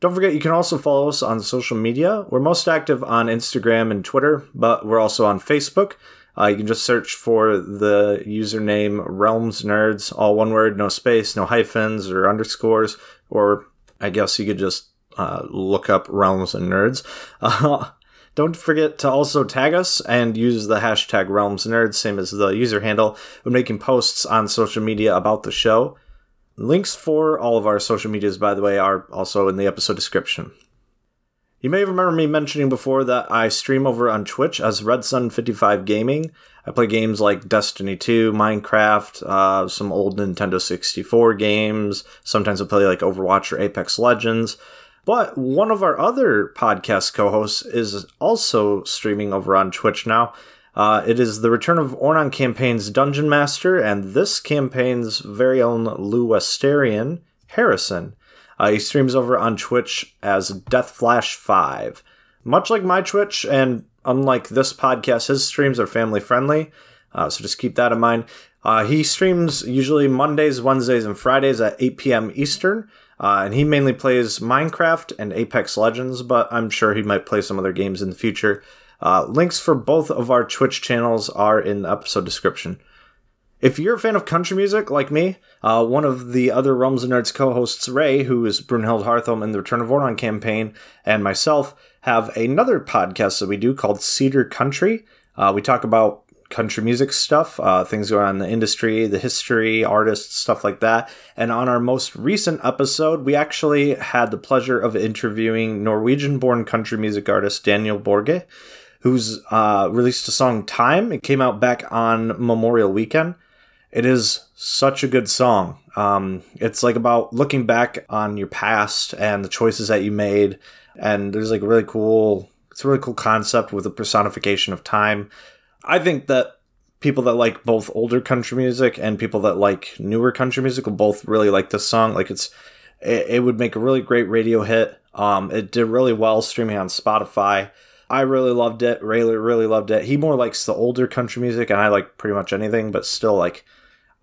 Don't forget, you can also follow us on social media. We're most active on Instagram and Twitter, but we're also on Facebook. Uh, you can just search for the username Realms Nerds, all one word, no space, no hyphens or underscores, or I guess you could just uh, look up Realms and Nerds. Uh, don't forget to also tag us and use the hashtag Realms Nerds, same as the user handle, when making posts on social media about the show. Links for all of our social medias, by the way, are also in the episode description. You may remember me mentioning before that I stream over on Twitch as Red Sun 55 Gaming. I play games like Destiny 2, Minecraft, uh, some old Nintendo 64 games. Sometimes I play like Overwatch or Apex Legends. But one of our other podcast co hosts is also streaming over on Twitch now. Uh, it is the return of Ornon Campaign's Dungeon Master and this campaign's very own Lou Westerian, Harrison. Uh, he streams over on Twitch as Deathflash5. Much like my Twitch, and unlike this podcast, his streams are family friendly, uh, so just keep that in mind. Uh, he streams usually Mondays, Wednesdays, and Fridays at 8 p.m. Eastern, uh, and he mainly plays Minecraft and Apex Legends, but I'm sure he might play some other games in the future. Uh, links for both of our Twitch channels are in the episode description. If you're a fan of country music like me, uh, one of the other Realms and Nerds co-hosts, Ray, who is Brunhild Hartham in the Return of Ornon campaign, and myself have another podcast that we do called Cedar Country. Uh, we talk about country music stuff, uh, things going on in the industry, the history, artists, stuff like that. And on our most recent episode, we actually had the pleasure of interviewing Norwegian-born country music artist Daniel Borge, who's uh, released a song "Time." It came out back on Memorial Weekend. It is such a good song. Um, it's like about looking back on your past and the choices that you made. And there's like really cool, it's a really cool concept with a personification of time. I think that people that like both older country music and people that like newer country music will both really like this song. Like it's, it, it would make a really great radio hit. Um, it did really well streaming on Spotify. I really loved it. Ray really loved it. He more likes the older country music, and I like pretty much anything, but still, like,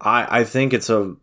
I I think it's a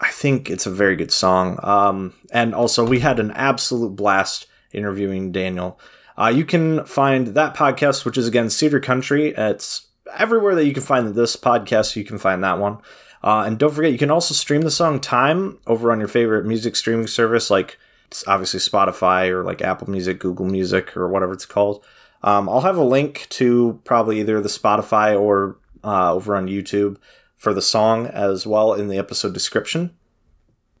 I think it's a very good song. Um, and also we had an absolute blast interviewing Daniel. Uh, you can find that podcast, which is again Cedar Country. It's everywhere that you can find this podcast. You can find that one. Uh, and don't forget, you can also stream the song "Time" over on your favorite music streaming service, like obviously Spotify or like Apple Music, Google Music, or whatever it's called. Um, I'll have a link to probably either the Spotify or uh, over on YouTube for the song as well in the episode description.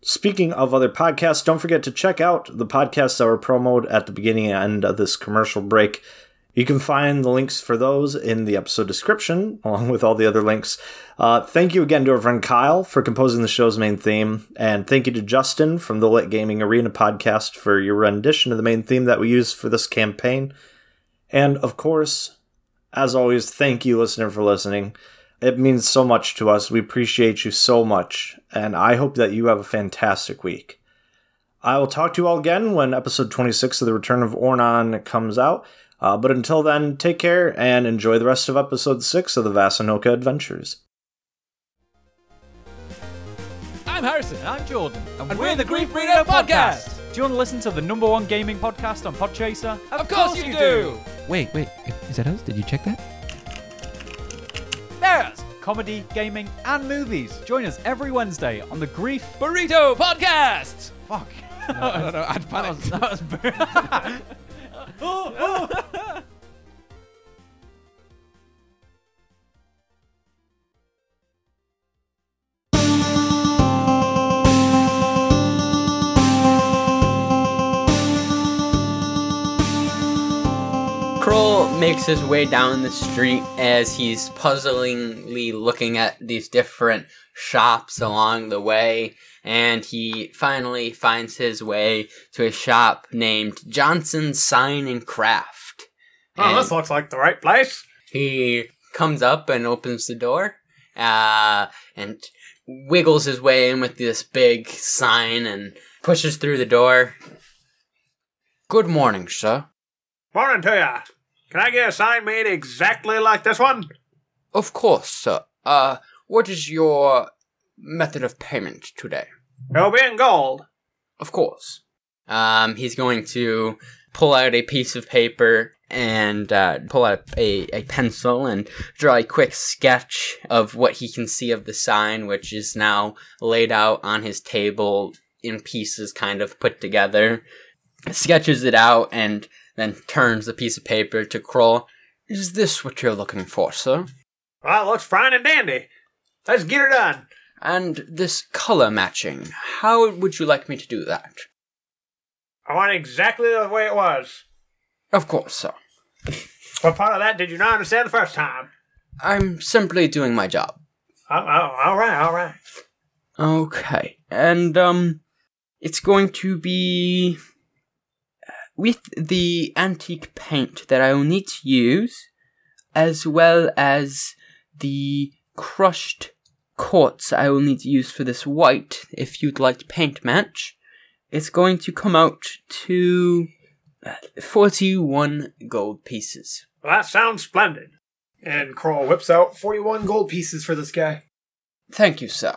Speaking of other podcasts, don't forget to check out the podcasts that were promoted at the beginning and end of this commercial break. You can find the links for those in the episode description, along with all the other links. Uh, thank you again to our friend Kyle for composing the show's main theme, and thank you to Justin from the Lit Gaming Arena podcast for your rendition of the main theme that we use for this campaign. And of course, as always, thank you, listener, for listening. It means so much to us. We appreciate you so much, and I hope that you have a fantastic week. I will talk to you all again when episode 26 of The Return of Ornon comes out. Uh, but until then, take care and enjoy the rest of episode 6 of the Vasanoka Adventures. I'm Harrison. I'm Jordan. And, we're, the Grief Burrito Podcast. Do you want to listen to the number one gaming podcast on Podchaser? Of, course, you do. Wait, wait, is that us? Did you check that? There's comedy, gaming, and movies. Join us every Wednesday on the Grief Burrito Podcast. Fuck. No, no, no, I'd panicked. That was, that was oh, oh. Makes his way down the street as he's puzzlingly looking at these different shops along the way, and he finally finds his way to a shop named Johnson Sign and Craft. Oh, this looks like the right place. he comes up and opens the door, uh, and wiggles his way in with this big sign and pushes through the door. Good morning, sir. Morning to ya. Can I get a sign made exactly like this one? Of course, sir. Uh, what is your method of payment today? It'll be in gold. Of course. Um, he's going to pull out a piece of paper and uh, pull out a, a pencil and draw a quick sketch of what he can see of the sign, which is now laid out on his table in pieces, kind of put together. Sketches it out and then turns the piece of paper to Kroll. Is this what you're looking for, sir? Well, it looks fine and dandy. Let's get her done. And this color matching, how would you like me to do that? I want it exactly the way it was. Of course, sir. What part of that did you not understand the first time? I'm simply doing my job. Oh, oh, all right, all right. Okay. And, um, it's going to be with the antique paint that I will need to use, as well as the crushed quartz I will need to use for this white, if you'd like to paint match. It's going to come out to uh, 41 gold pieces. Well, that sounds splendid. And Kroll whips out 41 gold pieces for this guy. Thank you, sir.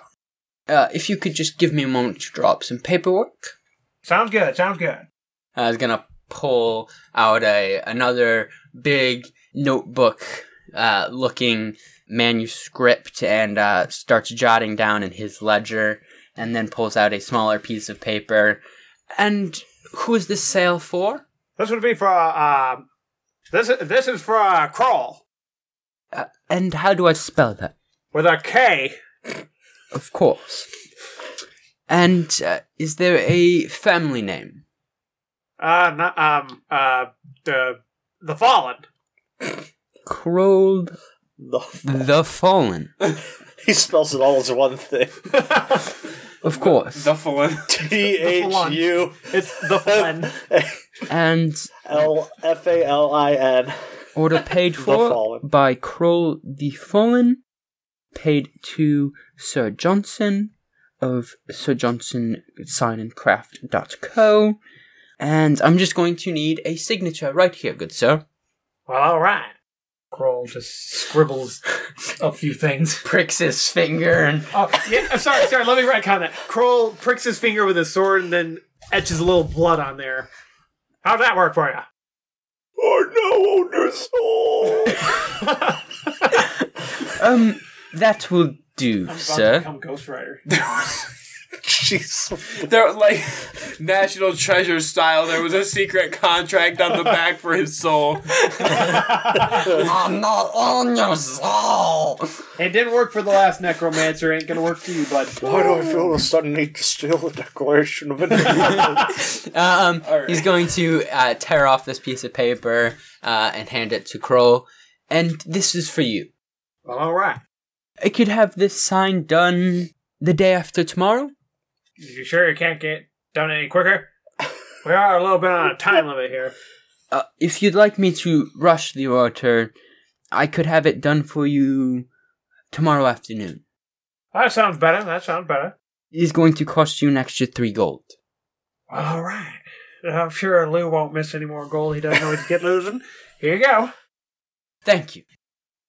Uh, if you could just give me a moment to draw up some paperwork. Sounds good, sounds good. I was gonna pull out a another big notebook uh, looking manuscript and uh, starts jotting down in his ledger, and then pulls out a smaller piece of paper. And who is this sale for? This would be for, uh, this, this is for, uh, Kroll. Uh, and how do I spell that? With a K. Of course. And uh, is there a family name? Uh, not, um, uh, the, the Fallen. Kroll The, the Fallen. he spells it all as one thing. Of course. The Fallen. T H U It's the Fallen. And L F A L I N. order paid The for Fallen. by Kroll the Fallen, paid to Sir Johnson of Sir Johnson Sign and Craft Co. And I'm just going to need a signature right here, good sir. Well, all right. Kroll just scribbles a few things. Pricks his finger and Oh, yeah, uh, sorry, sorry, let me retcon that. Kroll pricks his finger with his sword and then etches a little blood on there. How'd that work for you? Oh no, owner soul. um that will do, sir. become Ghost Rider. Jeez. They're like National Treasure style. There was a secret contract on the back for his soul. I'm not on your soul. It didn't work for the last necromancer. Ain't gonna work for you, bud. Why do I feel a sudden need to steal the Declaration of Independence? Um, he's going to uh, tear off this piece of paper uh, and hand it to Kroll. And this is for you. All right. I could have this sign done the day after tomorrow. You sure you can't get done any quicker? We are a little bit on a time limit here. Uh, if you'd like me to rush the order, I could have it done for you tomorrow afternoon. That sounds better. That sounds better. It's going to cost you an extra three gold. All right. I'm sure Lou won't miss any more gold. He doesn't know always get losing. Here you go. Thank you.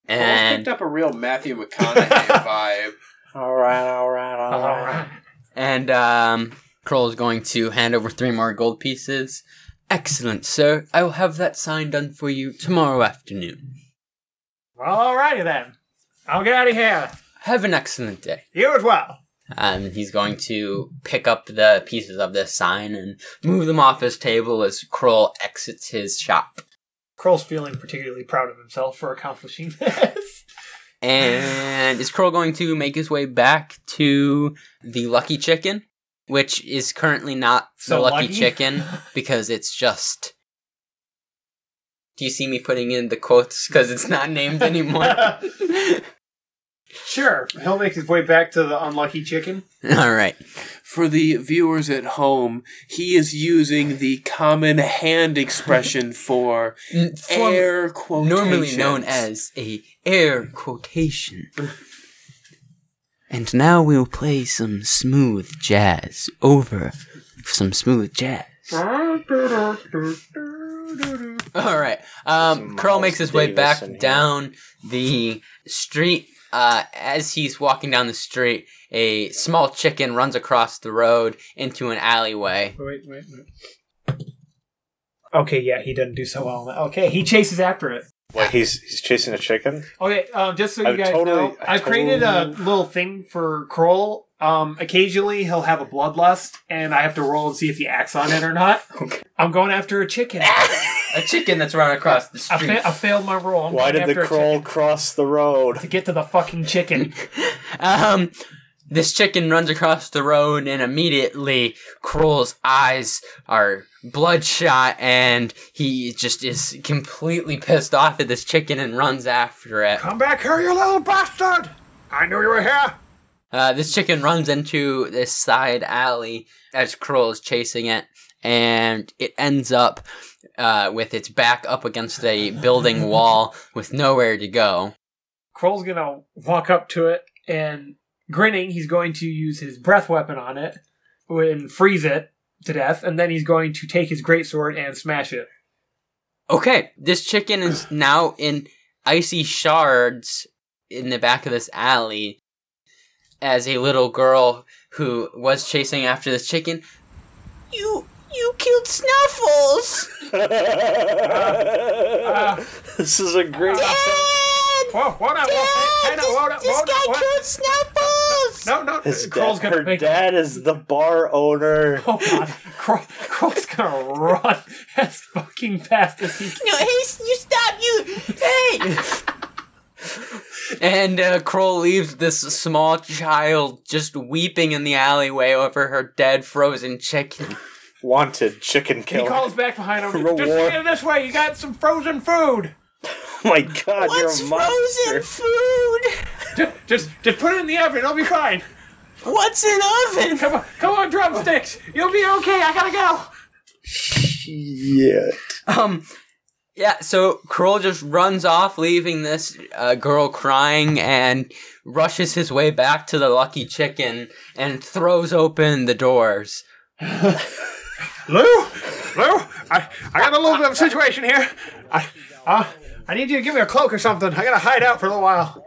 And Almost And picked up a real Matthew McConaughey vibe. all right, all right, all All right. right. And um, Kroll is going to hand over three more gold pieces. Excellent, sir. I will have that sign done for you tomorrow afternoon. Well, all righty then. I'll get out of here. Have an excellent day. You as well. And he's going to pick up the pieces of this sign and move them off his table as Kroll exits his shop. Kroll's feeling particularly proud of himself for accomplishing this. And is Kroll going to make his way back to the Lucky Chicken, which is currently not So the Lucky lucky? Chicken because it's just. Do you see me putting in the quotes because it's not named anymore? Sure. He'll make his way back to the unlucky chicken. All right. For the viewers at home, he is using the common hand expression for N- form- air quotations. normally known as a air quotation. and now we'll play some smooth jazz over some smooth jazz. All right. Um, Carl makes his way Miles back here. down the street uh, as he's walking down the street, a small chicken runs across the road into an alleyway. Wait, wait, wait. Okay, yeah, he doesn't do so well. Okay, he chases after it. What, he's he's chasing a chicken? Okay, um, just so you I've guys totally- know, I I've created a little thing for Kroll. Um, occasionally he'll have a bloodlust, and I have to roll and see if he acts on it or not. I'm going after a chicken. A chicken that's run across the I, street. fa- I failed my roll. I'm Why going did the after a croll chicken cross the road? to get to the fucking chicken? Um, this chicken runs across the road, and immediately Kroll's eyes are bloodshot, and he just is completely pissed off at this chicken and runs after it. Come back here, you little bastard! I knew you were here. Uh, this chicken runs into this side alley as Kroll is chasing it, and it ends up uh, with its back up against a building wall with nowhere to go. Kroll's gonna walk up to it and grinning, he's going to use his breath weapon on it and freeze it to death, and then he's going to take his greatsword and smash it. Okay, this chicken is now in icy shards in the back of this alley as a little girl who was chasing after this chicken. You you killed Snuffles! this is a great. Whoa, whoa, now, whoa, hey, no, whoa, no, whoa, no, whoa. Snuffles! No, no, His Kroll's dad, gonna her make dad is the bar owner. Oh god, Kroll, Kroll's gonna run as fucking fast as he can. No, hey, you stop, you! Hey! And uh, Kroll leaves this small child just weeping in the alleyway over her dead frozen chicken. Wanted chicken He calls back behind him. Reward. Just get this way. You got some frozen food. Oh my god, What's you're a monster. frozen food? Just, just, just put it in the oven. It'll be fine. What's an oven? Come on, come on, drumsticks. You'll be okay. I gotta go. Yeah. Um, yeah, so Kroll just runs off, leaving this uh, girl crying, and rushes his way back to the Lucky Chicken and throws open the doors. Lou, Lou, I, I got a little bit of a situation here. I, uh, I need you to give me a cloak or something. I gotta hide out for a little while.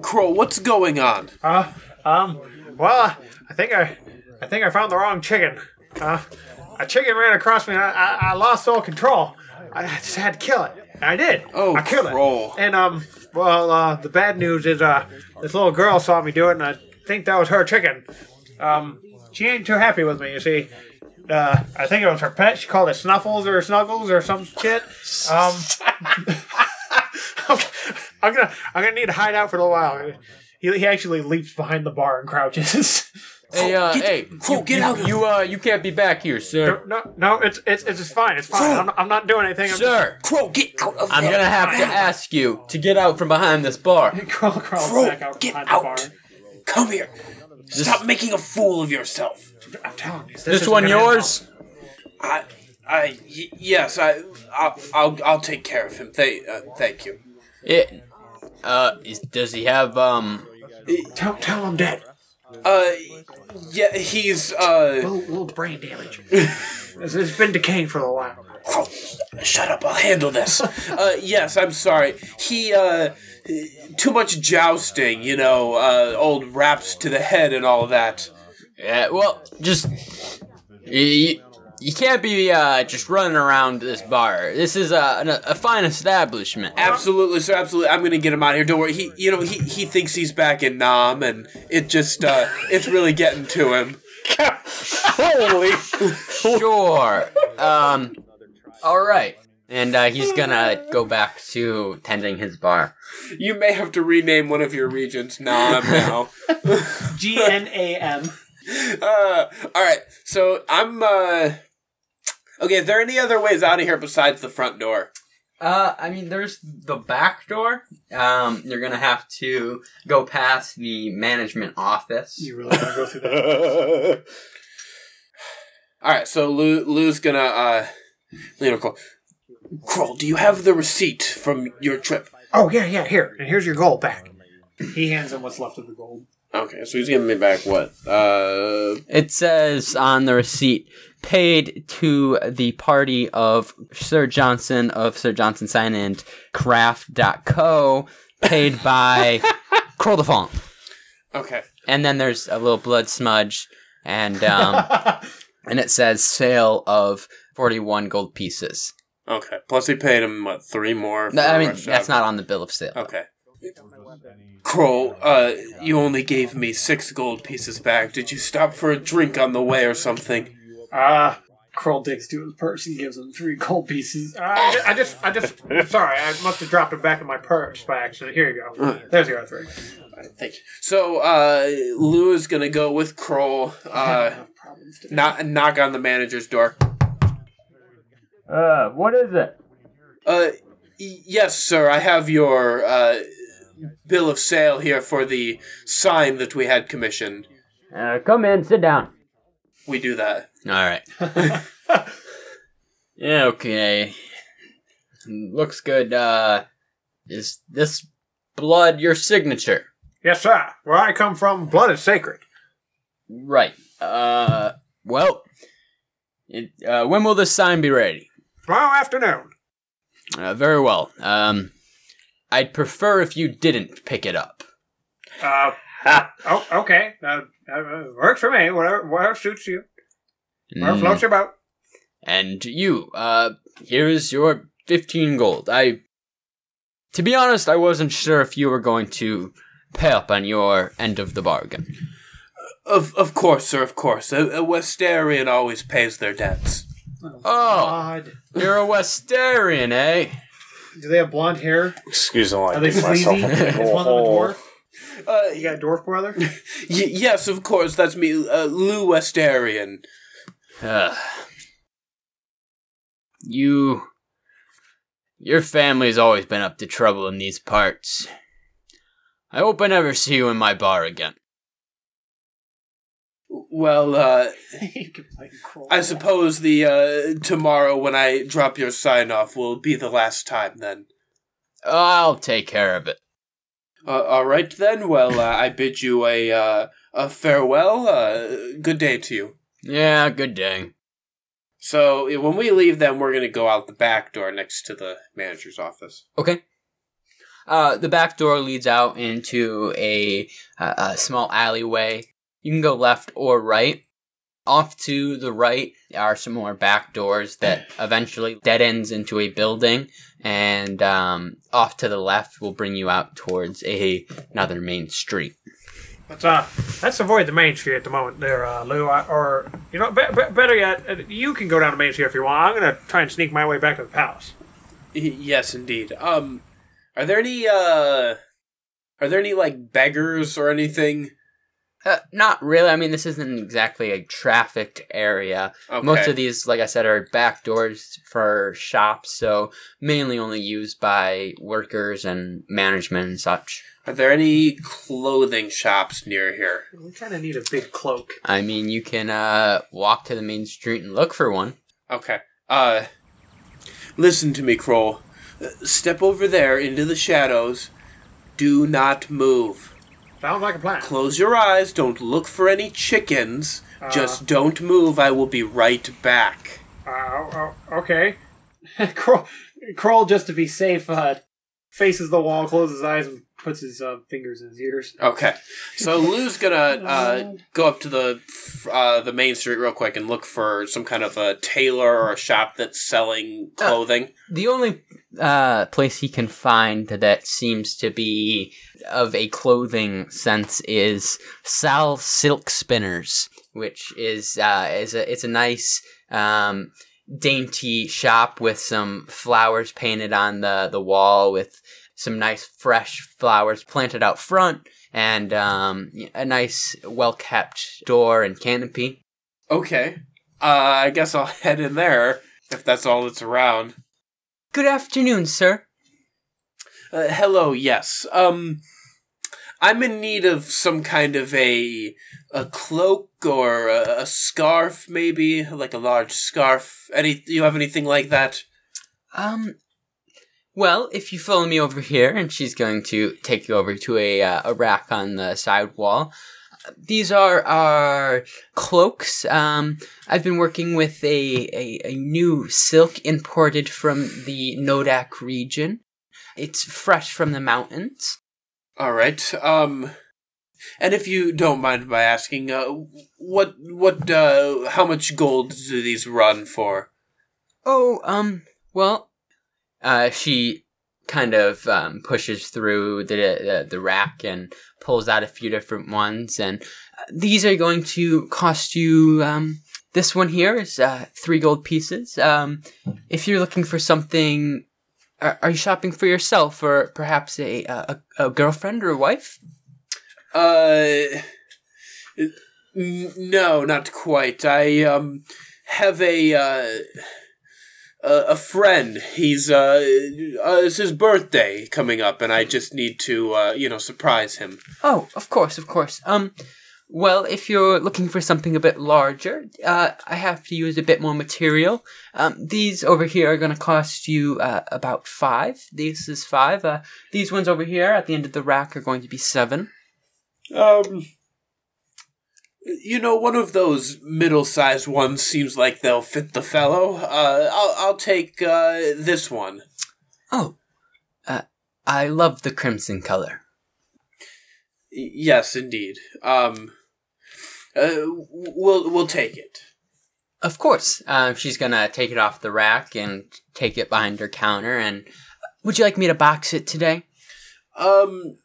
Kroll, what's going on? Uh, um, well, I think I, I think I found the wrong chicken. Uh, a chicken ran across me. And I, I, I lost all control. I just had to kill it, and I did. Oh, I killed Kroll. it. And um, well, uh, the bad news is uh, this little girl saw me do it, and I think that was her chicken. Um, she ain't too happy with me. You see. Uh, I think it was her pet. She called it Snuffles or Snuggles or some shit. Um, I'm gonna I'm gonna need to hide out for a little while. He, he actually leaps behind the bar and crouches. Hey, uh, hey, Kroll, you, get you, out of you, uh, you can't be back here, sir. no, no, no, it's it's it's fine. It's fine. I'm, I'm not doing anything. I'm Sir, Kroll, get out of I'm gonna have to ask you to get out from behind this bar. just crawl, crawl Kroll, back out get behind out. bar. Come here. Stop making a fool of yourself. I'm telling you, this, This one gonna end yours? I, I, y- yes, I, I'll, I'll, I'll take care of him. Thank, uh, thank you. It, uh, is, does he have, um. Tell, tell him dead. Uh, yeah, he's, uh, Little, little brain damage. it's, it's been decaying for a while. Kroll, shut up. I'll handle this. uh, yes, I'm sorry. He, uh, too much jousting, you know, uh, old raps to the head and all that. yeah, well, just, you, you can't be, uh, just running around this bar. This is a, an- a fine establishment. Absolutely, sir. Absolutely. I'm gonna get him out of here. Don't worry. He, you know, he he thinks he's back in Nam, and it just, uh, it's really getting to him. Holy. Sure. Um, alright. And, uh, he's gonna go back to tending his bar. You may have to rename one of your regions Nam now. G N A M. uh, all right. So I'm. uh Okay. Is there any other ways out of here besides the front door? Uh, I mean, there's the back door. Um, you're gonna have to go past the management office. You really want to go through that? All right. So Lou, Lou's gonna. uh You know, Kroll. Kroll, do you have the receipt from your trip? Oh yeah, yeah. Here, and here's your gold back. He hands him what's left of the gold. Okay, so he's giving me back what? Uh, It says on the receipt, paid to the party of Sir Johnson of Sir Johnson Sign and Craft.co, paid by Kroll the Font. Okay. And then there's a little blood smudge, and um, and it says sale of forty-one gold pieces. Okay. Plus, he paid him what three more. No, I mean that's not on the bill of sale. Okay. Kroll, uh, you only gave me six gold pieces back. Did you stop for a drink on the way or something? Ah, Kroll digs to his purse and gives him three gold pieces. Uh, I, ju- I just, I just, sorry, I must have dropped it back in my purse by accident. Here you go. There's your other three. Thank you. So, uh, Lou is gonna go with Kroll, uh, knock, knock on the manager's door. Uh, what is it? Uh, yes, sir, I have your, uh, bill of sale here for the sign that we had commissioned. Uh, come in, sit down. We do that. All right. yeah. Okay. Looks good. Uh, is this blood your signature? Yes, sir. Where I come from, blood is sacred. Right. Uh, well, it, uh, when will this sign be ready? Tomorrow afternoon. Uh, very well. Um, I'd prefer if you didn't pick it up. Uh, oh, okay. Uh, uh, works for me. Whatever, whatever suits you. Whatever Mm. floats your boat. And you, uh, here's your 15 gold. I, to be honest, I wasn't sure if you were going to pay up on your end of the bargain. Of, of course, sir, of course. A, a Westarian always pays their debts. Oh, God. you're a Westarian, eh? Do they have blonde hair? Excuse me, while I Are they dig myself sleazy? a big Is one of them a hole. Dwarf? Uh, You got a dwarf brother? y- yes, of course, that's me, uh, Lou Westarian. Ugh. you. Your family's always been up to trouble in these parts. I hope I never see you in my bar again. Well, uh, I suppose the, uh, tomorrow when I drop your sign off will be the last time then. I'll take care of it. Uh, all right then. Well, uh, I bid you a uh, a farewell. Uh, good day to you. Yeah, good day. So when we leave, then we're gonna go out the back door next to the manager's office. Okay. Uh, the back door leads out into a, a, a small alleyway. You can go left or right. Off to the right are some more back doors that eventually dead ends into a building, and um, off to the left will bring you out towards a another main street. Let's uh, let's avoid the main street at the moment, there, uh, Lou. I, or you know, be- be- better yet, uh, you can go down the main street if you want. I'm gonna try and sneak my way back to the palace. Yes, indeed. Um, are there any uh, are there any like beggars or anything? Uh, not really. I mean, this isn't exactly a trafficked area. Okay. Most of these, like I said, are back doors for shops, so mainly only used by workers and management and such. Are there any clothing shops near here? We kind of need a big cloak. I mean, you can uh, walk to the main street and look for one. Okay. Uh, listen to me, Kroll. Step over there into the shadows. Do not move. Sounds like a plan. Close your eyes. Don't look for any chickens. Uh. Just don't move. I will be right back. Uh, oh, okay. Kroll, Kroll, just to be safe, uh, faces the wall, closes his eyes, and puts his uh, fingers in his ears. Okay. So Lou's gonna uh, go up to the uh, the main street real quick and look for some kind of a tailor or a shop that's selling clothing. The only uh, place he can find that seems to be of a clothing sense is Sal Silk Spinners, which is uh, is a it's a nice um, dainty shop with some flowers painted on the the wall with some nice fresh flowers planted out front and um, a nice well kept door and canopy. Okay. Uh, I guess I'll head in there if that's all that's around. Good afternoon, sir. Uh, hello, yes. Um, I'm in need of some kind of a a cloak or a, a scarf, maybe like a large scarf. Any? You have anything like that? Um, well, if you follow me over here, and she's going to take you over to a uh, a rack on the side wall. These are our cloaks. Um, I've been working with a, a, a new silk imported from the Nodak region. It's fresh from the mountains. All right. Um, and if you don't mind my asking, uh, what what uh, how much gold do these run for? Oh, um, well, uh, she kind of um, pushes through the, the the rack and pulls out a few different ones, and uh, these are going to cost you. Um, this one here is uh, three gold pieces. Um, if you're looking for something, are, are you shopping for yourself or perhaps a a, a girlfriend or a wife? Uh, n- no, not quite. I um have a uh a, a friend. He's uh, uh it's his birthday coming up, and I just need to uh you know surprise him. Oh, of course, of course. Um, well, if you're looking for something a bit larger, uh, I have to use a bit more material. Um, these over here are going to cost you uh, about five. This is five. Uh, these ones over here at the end of the rack are going to be seven. Um, you know, one of those middle-sized ones seems like they'll fit the fellow. Uh, I'll I'll take uh this one. Oh, uh, I love the crimson color. Y- yes, indeed. Um, uh, we'll we'll take it. Of course. Um, she's gonna take it off the rack and take it behind her counter. And would you like me to box it today? Um,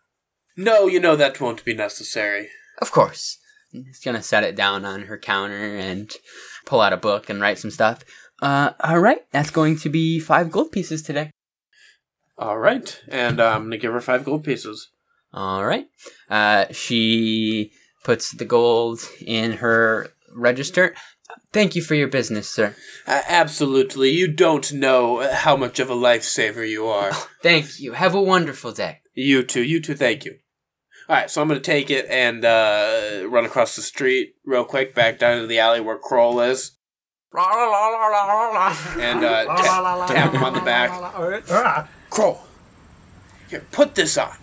no, you know that won't be necessary. Of course. She's gonna set it down on her counter and pull out a book and write some stuff. Uh, all right, that's going to be five gold pieces today. All right, and uh, I'm gonna give her five gold pieces. All right. Uh, she puts the gold in her register. Thank you for your business, sir. Uh, absolutely, you don't know how much of a lifesaver you are. Thank you. Have a wonderful day. You too. You too. Thank you. All right, so I'm gonna take it and uh, run across the street real quick, back down to the alley where Kroll is, and uh, ta- tap him on the back. Ah, Kroll, here, put this on.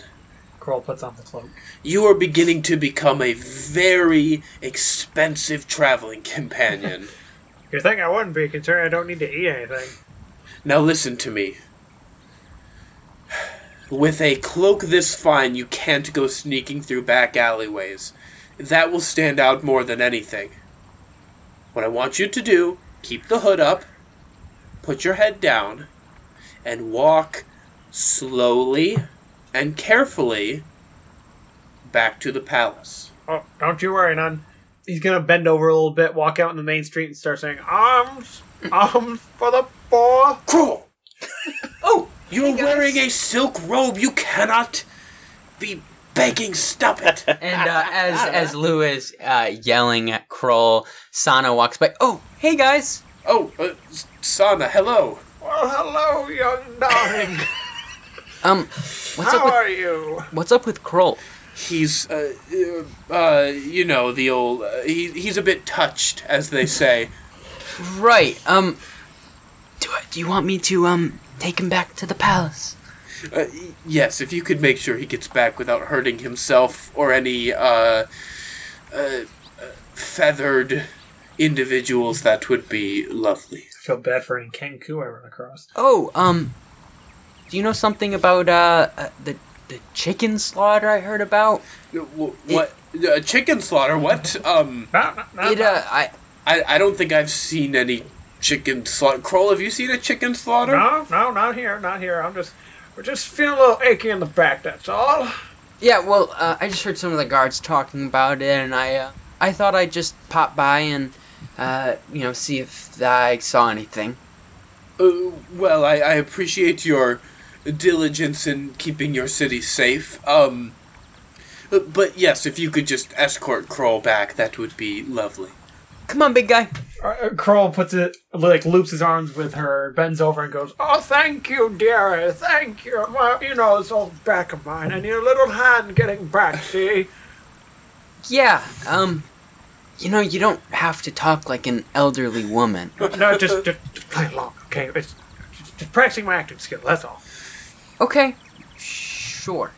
Kroll puts on the cloak. You are beginning to become a very expensive traveling companion. You think I wouldn't be concerned I don't need to eat anything? Now listen to me. With a cloak this fine, you can't go sneaking through back alleyways. That will stand out more than anything. What I want you to do, keep the hood up, put your head down, and walk slowly and carefully back to the palace. Oh, don't you worry, none. He's gonna bend over a little bit, walk out in the main street, and start saying, "Arms, arms for the poor." Cruel! oh, you're wearing a silk robe. You cannot be begging. Stop it. And uh, as as Lou is uh, yelling at Kroll, Sana walks by. Oh, hey guys. Oh, uh, Sana, hello. Well, hello, young darling. Um, what's How up with are you? what's up with Kroll? He's, uh, uh, uh, you know, the old. Uh, he, he's a bit touched, as they say. Right. Um, Do, do you want me to um take him back to the palace? Uh, yes, if you could make sure he gets back without hurting himself or any, uh, uh, uh feathered individuals, that would be lovely. I feel bad for any Kenku I run across. oh, um, do you know something about uh, uh the the chicken slaughter I heard about? Wh- What? Uh, chicken slaughter? What? Um, It uh, I I, I don't think I've seen any chicken slaughter. Kroll, have you seen a chicken slaughter? no, no, not here, not here. I'm just, we're just feeling a little achy in the back. That's all. yeah. Well, uh, I just heard some of the guards talking about it, and I uh, I thought I'd just pop by and uh, you know, see if I saw anything. Uh, well, I, I appreciate your diligence in keeping your city safe. Um, uh, but yes, if you could just escort Kroll back, that would be lovely. Come on, big guy. Uh, Kroll puts it, like, loops his arms with her, bends over and goes, Oh, thank you, dearie, thank you. Well, you know, this old back of mine. I need a little hand getting back, see? Yeah. Um, you know, you don't have to talk like an elderly woman. No, just, just, just play along, okay? It's just, just practicing my acting skill, that's all. Okay. Sure.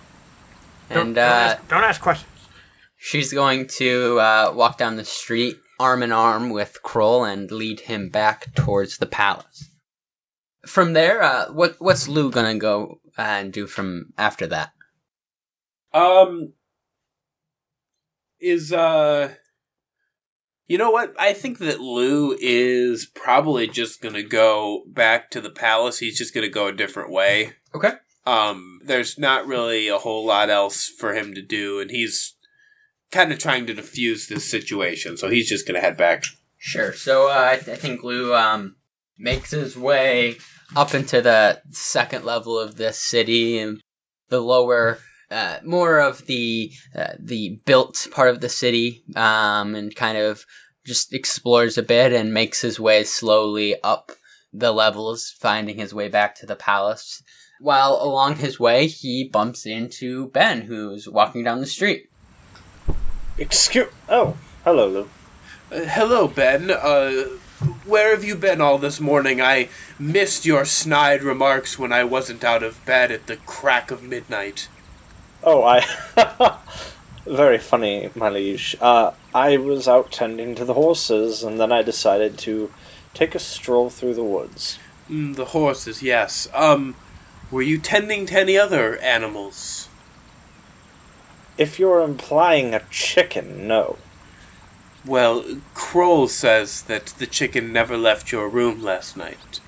Don't, And don't, uh, ask, don't ask questions. she's going to uh, walk down the street arm in arm with Kroll and lead him back towards the palace. From there, uh, what what's Lou gonna go uh, and do from after that? Um, is uh, you know what? I think that Lou is probably just gonna go back to the palace. He's just gonna go a different way. Okay. Um, there's not really a whole lot else for him to do, and he's kind of trying to defuse this situation. So he's just gonna head back. Sure. So uh, I, th- I think Lou um, makes his way up into the second level of this city and the lower, uh, more of the uh, the built part of the city, um, and kind of just explores a bit and makes his way slowly up the levels, finding his way back to the palace. While along his way, he bumps into Ben, who's walking down the street. Excuse. Oh, hello, Lou. Uh, hello, Ben. Uh, where have you been all this morning? I missed your snide remarks when I wasn't out of bed at the crack of midnight. Oh, I. Very funny, my liege. Uh, I was out tending to the horses, and then I decided to take a stroll through the woods. Mm, the horses, yes. Um, were you tending to any other animals? If you're implying a chicken, no. Well, Kroll says that the chicken never left your room last night.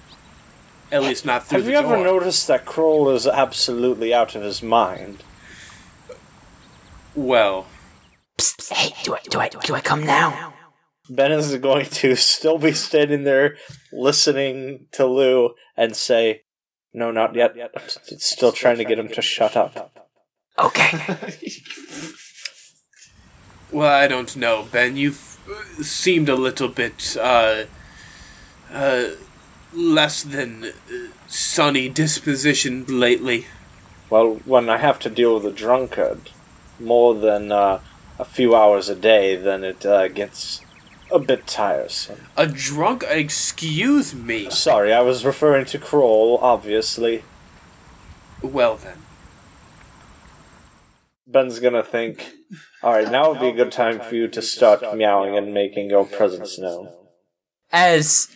At least not through Have the you ever noticed that Kroll is absolutely out of his mind? Well, Psst, hey, do I, do I, do I come now? Ben is going to still be standing there listening to Lou and say, No, not yet. I'm still trying to get him to shut up. Okay. well, I don't know, Ben. You've uh, seemed a little bit, uh, uh, less than uh, sunny dispositioned lately. Well, when I have to deal with a drunkard more than uh, a few hours a day, then it uh, gets a bit tiresome. A drunk? Excuse me. Sorry, I was referring to Kroll, obviously. Well then. Ben's gonna think, alright, now would be a good time for you to start meowing and making your presence known. As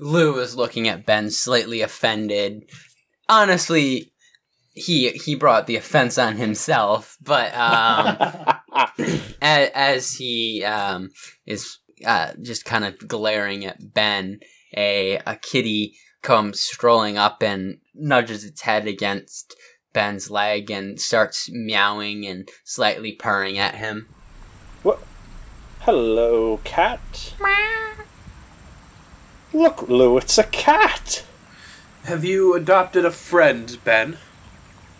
Lou is looking at Ben, slightly offended. Honestly, he he brought the offense on himself, but um, as, as he um, is uh, just kind of glaring at Ben, a a kitty comes strolling up and nudges its head against Ben's leg and starts meowing and slightly purring at him. What? Hello, cat. Look, Lou, it's a cat. Have you adopted a friend, Ben?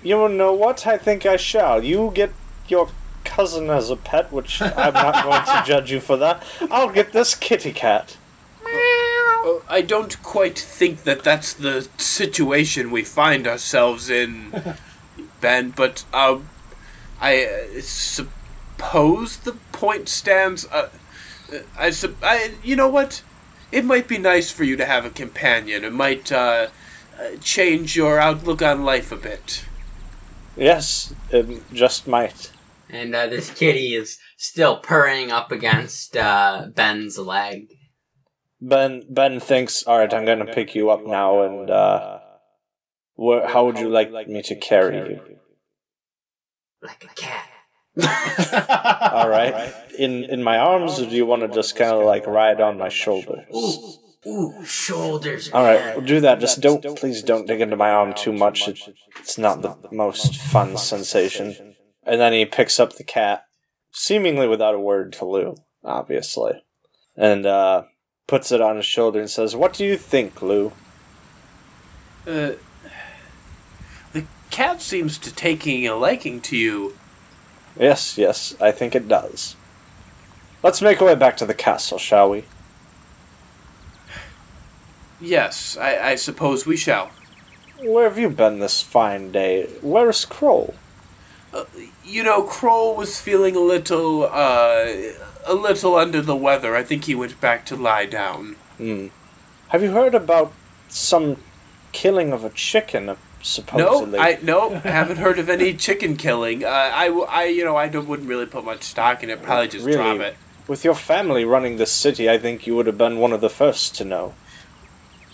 You know what? I think I shall. You get your cousin as a pet, which I'm not going to judge you for that. I'll get this kitty cat. Uh, I don't quite think that that's the situation we find ourselves in, Ben, but um, I uh, suppose the point stands. Uh, uh, I, sup- I, you know what? It might be nice for you to have a companion. It might uh, uh, change your outlook on life a bit. Yes, it just might. And uh, this kitty is still purring up against uh, Ben's leg. Ben Ben thinks, all right, I'm going to pick you up now, and uh, where, how would you like me to carry you? Like a cat. All right, in in my arms, or do you want to just kind of like ride on my shoulders? Ooh, ooh, shoulders. All right, we'll do that. Just don't, please, don't dig into my arm too much. It, it's not the most fun sensation. And then he picks up the cat, seemingly without a word to Lou, obviously, and uh, puts it on his shoulder and says, "What do you think, Lou?" Uh, the cat seems to taking a liking to you. Yes, yes, I think it does. Let's make our way back to the castle, shall we? Yes, I, I suppose we shall. Where have you been this fine day? Where's Kroll? Uh, you know, Kroll was feeling a little, uh, a little under the weather. I think he went back to lie down. Hmm. Have you heard about some killing of a chicken, uh, No, supposedly? I no haven't heard of any chicken killing. Uh, I, I, you know, I don't, wouldn't really put much stock in it. Probably just drop it. With your family running the city, I think you would have been one of the first to know.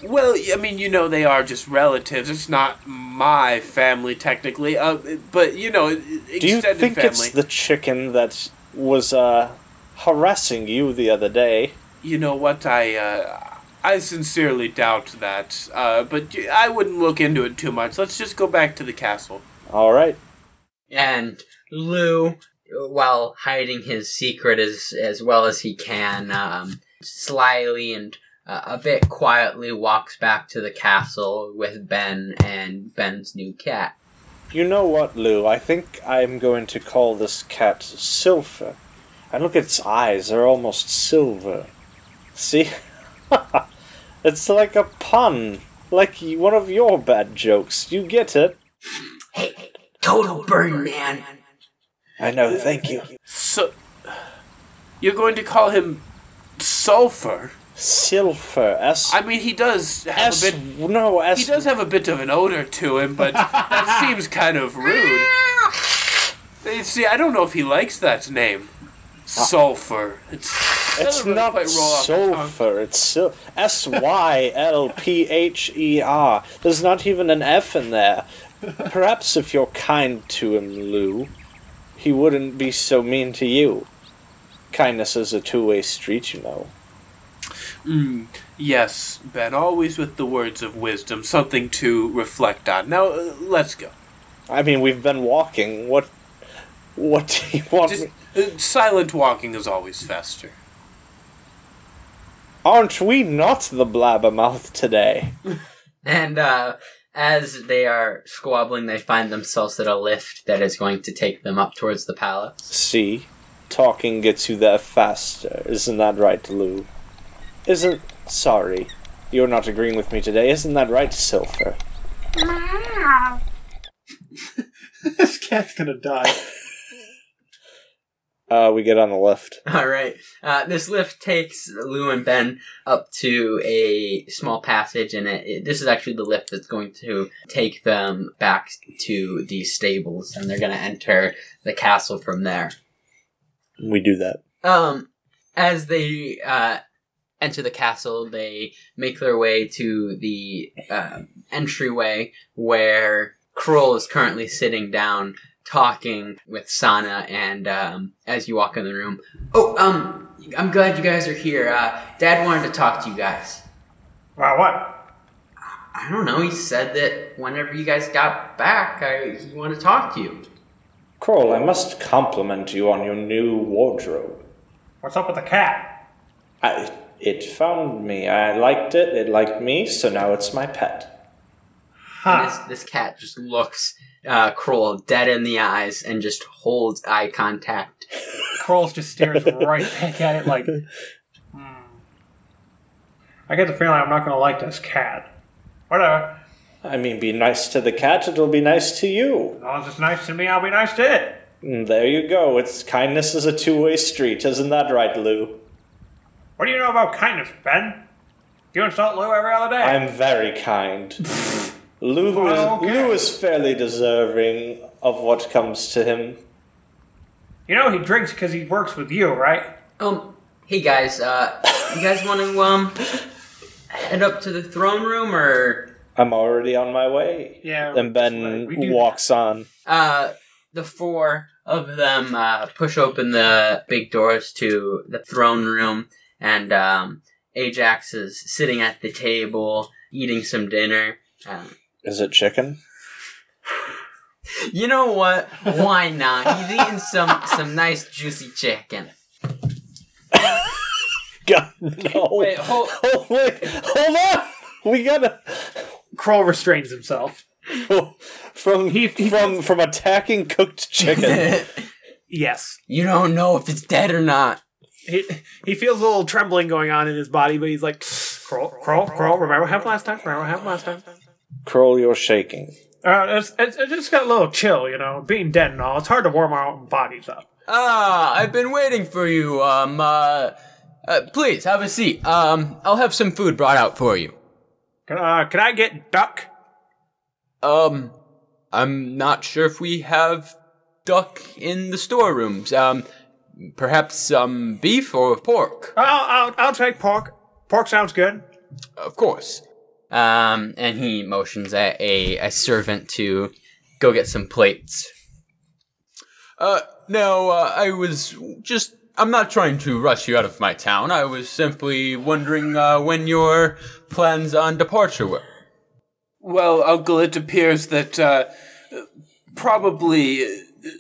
Well, I mean, you know, they are just relatives. It's not my family technically, uh, but you know, extended Do you think family. it's the chicken that was uh, harassing you the other day? You know what? I uh, I sincerely doubt that. Uh, but I wouldn't look into it too much. Let's just go back to the castle. All right. And Lou, while hiding his secret as as well as he can, um, slyly and uh, a bit quietly walks back to the castle with Ben and Ben's new cat. You know what, Lou? I think I'm going to call this cat Silver. And look at its eyes, they're almost silver. See? it's like a pun. Like one of your bad jokes. You get it? Hey, total burn, man. I know, thank you. So, you're going to call him Sulfur? Silver. S. I mean, he does have S. a bit. No, S. He does have a bit of an odor to him, but that seems kind of rude. See, I don't know if he likes that name. Sulfur. It's, It's really not quite roll off the tongue. sulfur. It's sil- S Y L P H E R. There's not even an F in there. Perhaps if you're kind to him, Lou, he wouldn't be so mean to you. Kindness is a two-way street, you know. Mm, yes, Ben, always with the words of wisdom, something to reflect on. Now, uh, let's go. I mean, we've been walking. What? What do you want? Just, uh, silent walking is always faster. Aren't we not the blabbermouth today? And uh, as they are squabbling, they find themselves at a lift that is going to take them up towards the palace. See, talking gets you there faster. Isn't that right, Lou? Isn't sorry, you're not agreeing with me today. Isn't that right, Silver? this cat's gonna die. Uh, we get on the lift. All right. Uh, this lift takes Lou and Ben up to a small passage, and it, it- this is actually the lift that's going to take them back to the stables, and they're going to enter the castle from there. We do that. Um, as they uh, enter the castle, they make their way to the uh, entryway where Kroll is currently sitting down talking with Sana. And um, as you walk in the room, oh, um, I'm glad you guys are here. Uh, Dad wanted to talk to you guys. Wow, what? I don't know. He said that whenever you guys got back, I, he wanted to talk to you. Kroll, I must compliment you on your new wardrobe. What's up with the cat? I, it found me. I liked it. It liked me, so now it's my pet. And This, this cat just looks uh, Kroll dead in the eyes and just holds eye contact. Kroll's just stares right back at it like. Hmm. I get the feeling I'm not gonna like this cat. Whatever. I mean, be nice to the cat, it'll be nice to you. As long as it's nice to me, I'll be nice to it. And there you go. It's kindness is a two-way street, isn't that right, Lou? What do you know about kindness, Ben? You insult Lou every other day. I'm very kind. Lou is, Well, okay. Lou is fairly deserving of what comes to him. You know he drinks because he works with you, right? Um, hey guys, uh, you guys want to um head up to the throne room or I'm already on my way. Yeah. And Ben we do walks on. uh the four of them uh, push open the big doors to the throne room, and um, Ajax is sitting at the table eating some dinner. Um, Is it chicken? you know what? Why not? He's eating some some nice juicy chicken. God, no. Wait, hold. Oh, wait, hold on. We gotta Kroll restrains himself. from he from from attacking cooked chicken. Yes. You don't know if it's dead or not. He, he feels a little trembling going on in his body, but he's like, Kroll, Kroll, Kroll, remember what happened last time? Remember what happened last time? Kroll, you're shaking. Uh, it's, it's, it just got a little chill, you know, being dead and all. It's hard to warm our own bodies up. Ah, I've been waiting for you. Um, uh, uh, please have a seat. Um, I'll have some food brought out for you. Can, uh, can I get duck? Um, I'm not sure if we have duck in the storerooms. Um, perhaps some beef or pork. I'll, I'll, I'll take pork. Pork sounds good. Of course. Um, and he motions at a, a servant to go get some plates. Uh, now, uh, I was just. I'm not trying to rush you out of my town. I was simply wondering uh, when your plans on departure were. Well, Uncle, it appears that uh, probably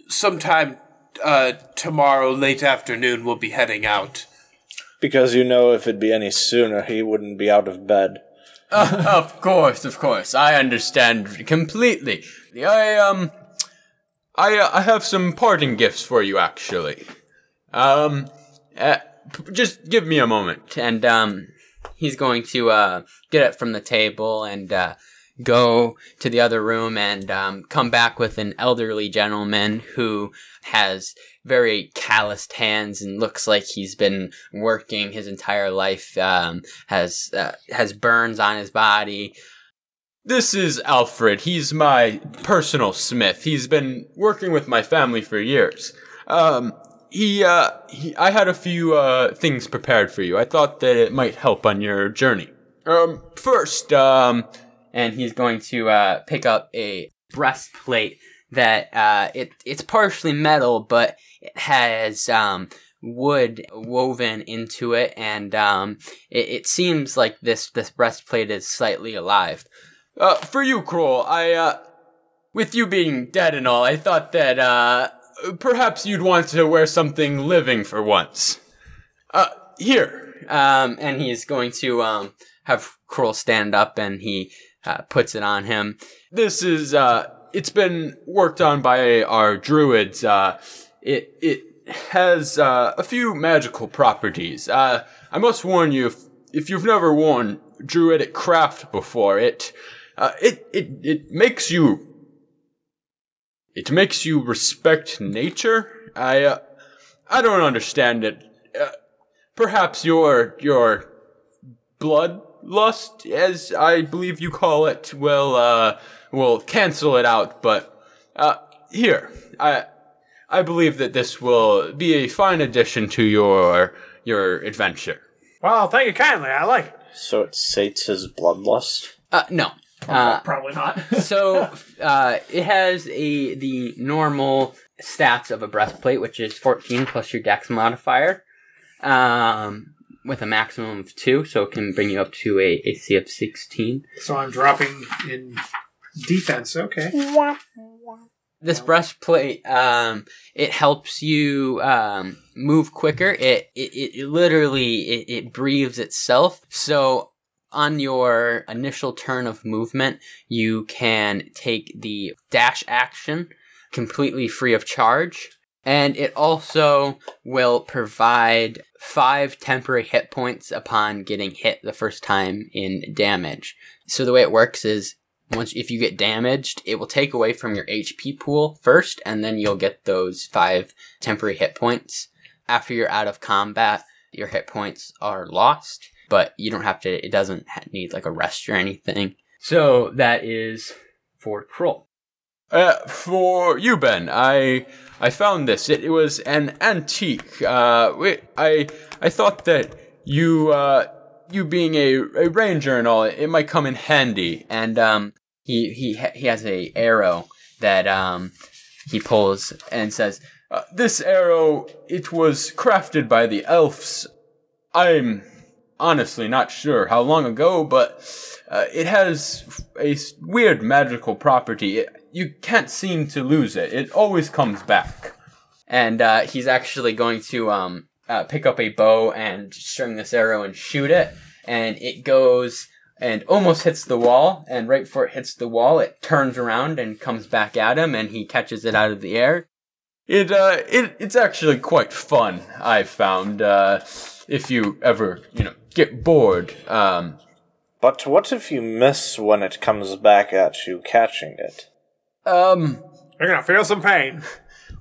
sometime uh, tomorrow, late afternoon, we'll be heading out. Because you know, if it'd be any sooner, he wouldn't be out of bed. Uh, of course, of course. I understand completely. I, um. I, uh, I have some parting gifts for you, actually. Um. Uh, p- just give me a moment. And um, he's going to uh, get it from the table and uh, go to the other room and um, come back with an elderly gentleman who has very calloused hands and looks like he's been working his entire life. Um, has uh, has burns on his body. This is Alfred. He's my personal smith. He's been working with my family for years. Um, he, uh, he, I had a few, uh, things prepared for you. I thought that it might help on your journey. Um, first, um, and he's going to uh, pick up a breastplate that uh, it it's partially metal, but it has um, wood woven into it, and um, it, it seems like this this breastplate is slightly alive. Uh, for you, Kroll, I, uh, with you being dead and all, I thought that, uh, perhaps you'd want to wear something living for once. Uh, here. Um, and he's going to um, have Kroll stand up, and he uh, puts it on him. This is, uh, it's been worked on by our druids. Uh, it, it has, uh, a few magical properties. Uh, I must warn you, if, if you've never worn druidic craft before, it, uh, it, it, it makes you, it makes you respect nature. I, I don't understand it. Uh, perhaps your, your bloodlust, as I believe you call it, will, uh, will cancel it out, but, uh, here, I, I believe that this will be a fine addition to your, your adventure. Well, thank you kindly. I like it. So it sates his bloodlust? Uh, no. Uh, Probably not. so uh, it has a the normal stats of a breastplate, which is 14 plus your dex modifier, um, with a maximum of two, so it can bring you up to a AC of 16. so I'm dropping in defense. Okay. This breastplate, um, it helps you um, move quicker. It it, it literally it, it breathes itself. So on your initial turn of movement, you can take the dash action completely free of charge. And it also will provide five temporary hit points upon getting hit the first time in damage. So the way it works is once if you get damaged, it will take away from your HP pool first, and then you'll get those five temporary hit points. After you're out of combat, your hit points are lost, but you don't have to. It doesn't need like a rest or anything. So that is for Kroll. Uh, for you, Ben, I I found this. It, it was an antique. Uh, I I thought that you uh you being a, a ranger and all, it might come in handy. and um, he he he has a arrow that um, he pulls and says, Uh, this arrow, it was crafted by the elves. I'm honestly not sure how long ago, but uh, it has a weird magical property. It, you can't seem to lose it. It always comes back. and uh, he's actually going to um, uh, pick up a bow and string this arrow and shoot it, and it goes and almost hits the wall, and right before it hits the wall, it turns around and comes back at him, and he catches it out of the air. It uh, it it's actually quite fun. I've found. Uh, if you ever you know get bored, um, But what if you miss when it comes back at you catching it? Um, You're gonna feel some pain.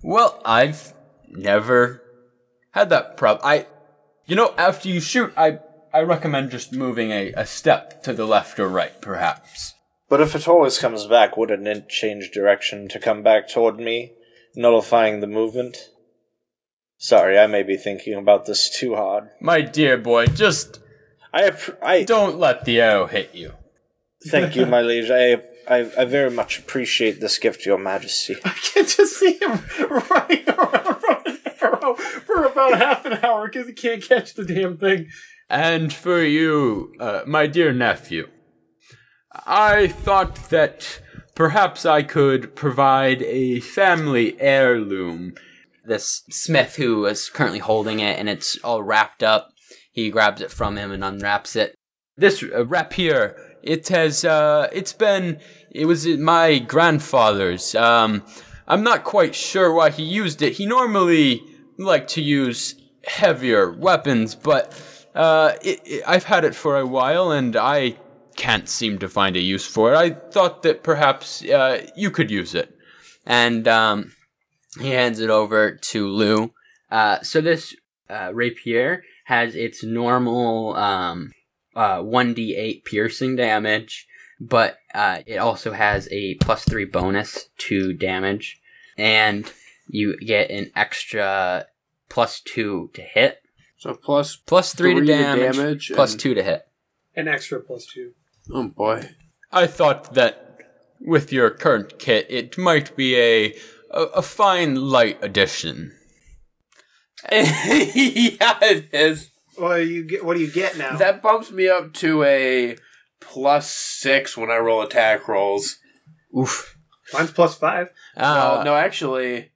Well, I've never had that problem. I, you know, after you shoot, I I recommend just moving a, a step to the left or right, perhaps. But if it always comes back, wouldn't it change direction to come back toward me, nullifying the movement? Sorry, I may be thinking about this too hard. My dear boy, just I, I don't let the arrow hit you. Thank you, my liege. I, I, I very much appreciate this gift, Your Majesty. I can just see him running around from an arrow for about half an hour because he can't catch the damn thing. And for you, uh, my dear nephew, I thought that perhaps I could provide a family heirloom. This smith who is currently holding it and it's all wrapped up, he grabs it from him and unwraps it. This uh, rapier, it has, uh, it's been, it was my grandfather's. Um, I'm not quite sure why he used it. He normally liked to use heavier weapons, but uh, it, it, I've had it for a while and I can't seem to find a use for it. I thought that perhaps uh, you could use it. And um, he hands it over to Lou. Uh, so this uh, rapier has its normal um, uh, 1d8 piercing damage, but uh, it also has a plus 3 bonus to damage. And you get an extra plus 2 to hit. So plus Plus 3, Three to to damage, damage plus 2 to hit. An extra plus two. Oh boy. I thought that with your current kit, it might be a a, a fine light addition. yeah, it is. Well, you get what do you get now? That bumps me up to a plus six when I roll attack rolls. Oof. Mine's plus five. Uh, well, no, actually,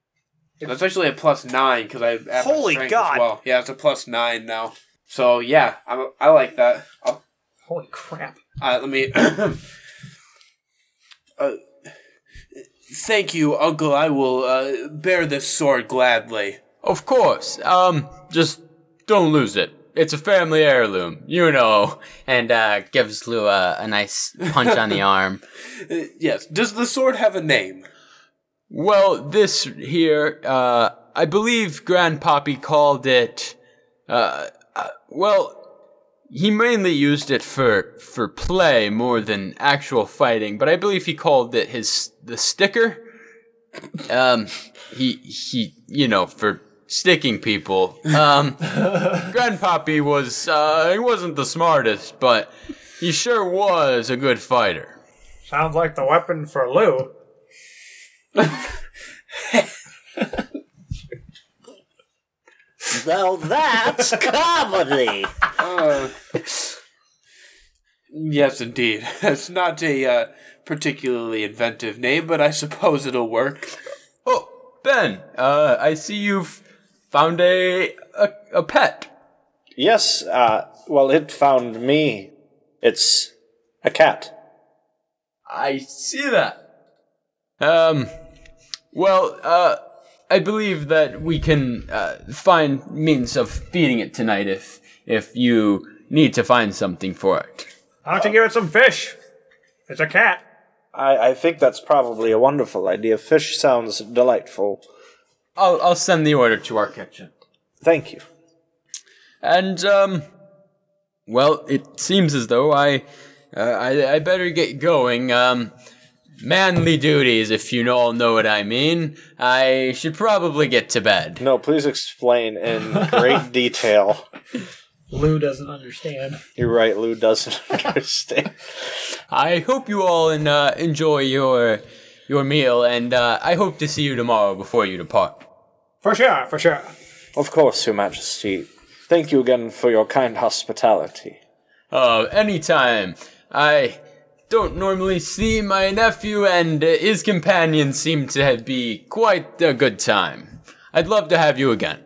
that's actually a plus nine because I add my Holy strength God. As well, yeah, it's a plus nine now. So yeah, I I like that. I'll, Holy crap! uh, let me. uh, thank you, Uncle. I will uh, bear this sword gladly. Of course. Um, just don't lose it. It's a family heirloom, you know. And uh, gives Lou a, a nice punch on the arm. Uh, yes. Does the sword have a name? Well, this here, uh, I believe Grandpappy called it. Uh, uh, well, he mainly used it for for play more than actual fighting, but I believe he called it his the sticker. Um, he he, you know, for sticking people. Um, Grandpappy was uh, he wasn't the smartest, but he sure was a good fighter. Sounds like the weapon for Lou. Well, that's comedy. Uh, yes, indeed. It's not a uh, particularly inventive name, but I suppose it'll work. Oh, Ben, uh, I see you've found a a, a pet. Yes, uh, well, it found me. It's a cat. I see that. Um, well, uh, I believe that we can uh, find means of feeding it tonight if if you need to find something for it. Why don't you give it some fish? It's a cat. I, I think that's probably a wonderful idea. Fish sounds delightful. I'll I'll send the order to our kitchen. Thank you. And um, well, it seems as though I uh, I, I better get going. Um, manly duties, if you all know what I mean. I should probably get to bed. No, please explain in great detail. Lou doesn't understand. You're right, Lou doesn't understand. I hope you all en- uh, enjoy your your meal, and uh, I hope to see you tomorrow before you depart. For sure, for sure. Of course, Your Majesty. Thank you again for your kind hospitality. Uh, anytime. I don't normally see my nephew, and uh, his companions seem to be quite a good time. I'd love to have you again.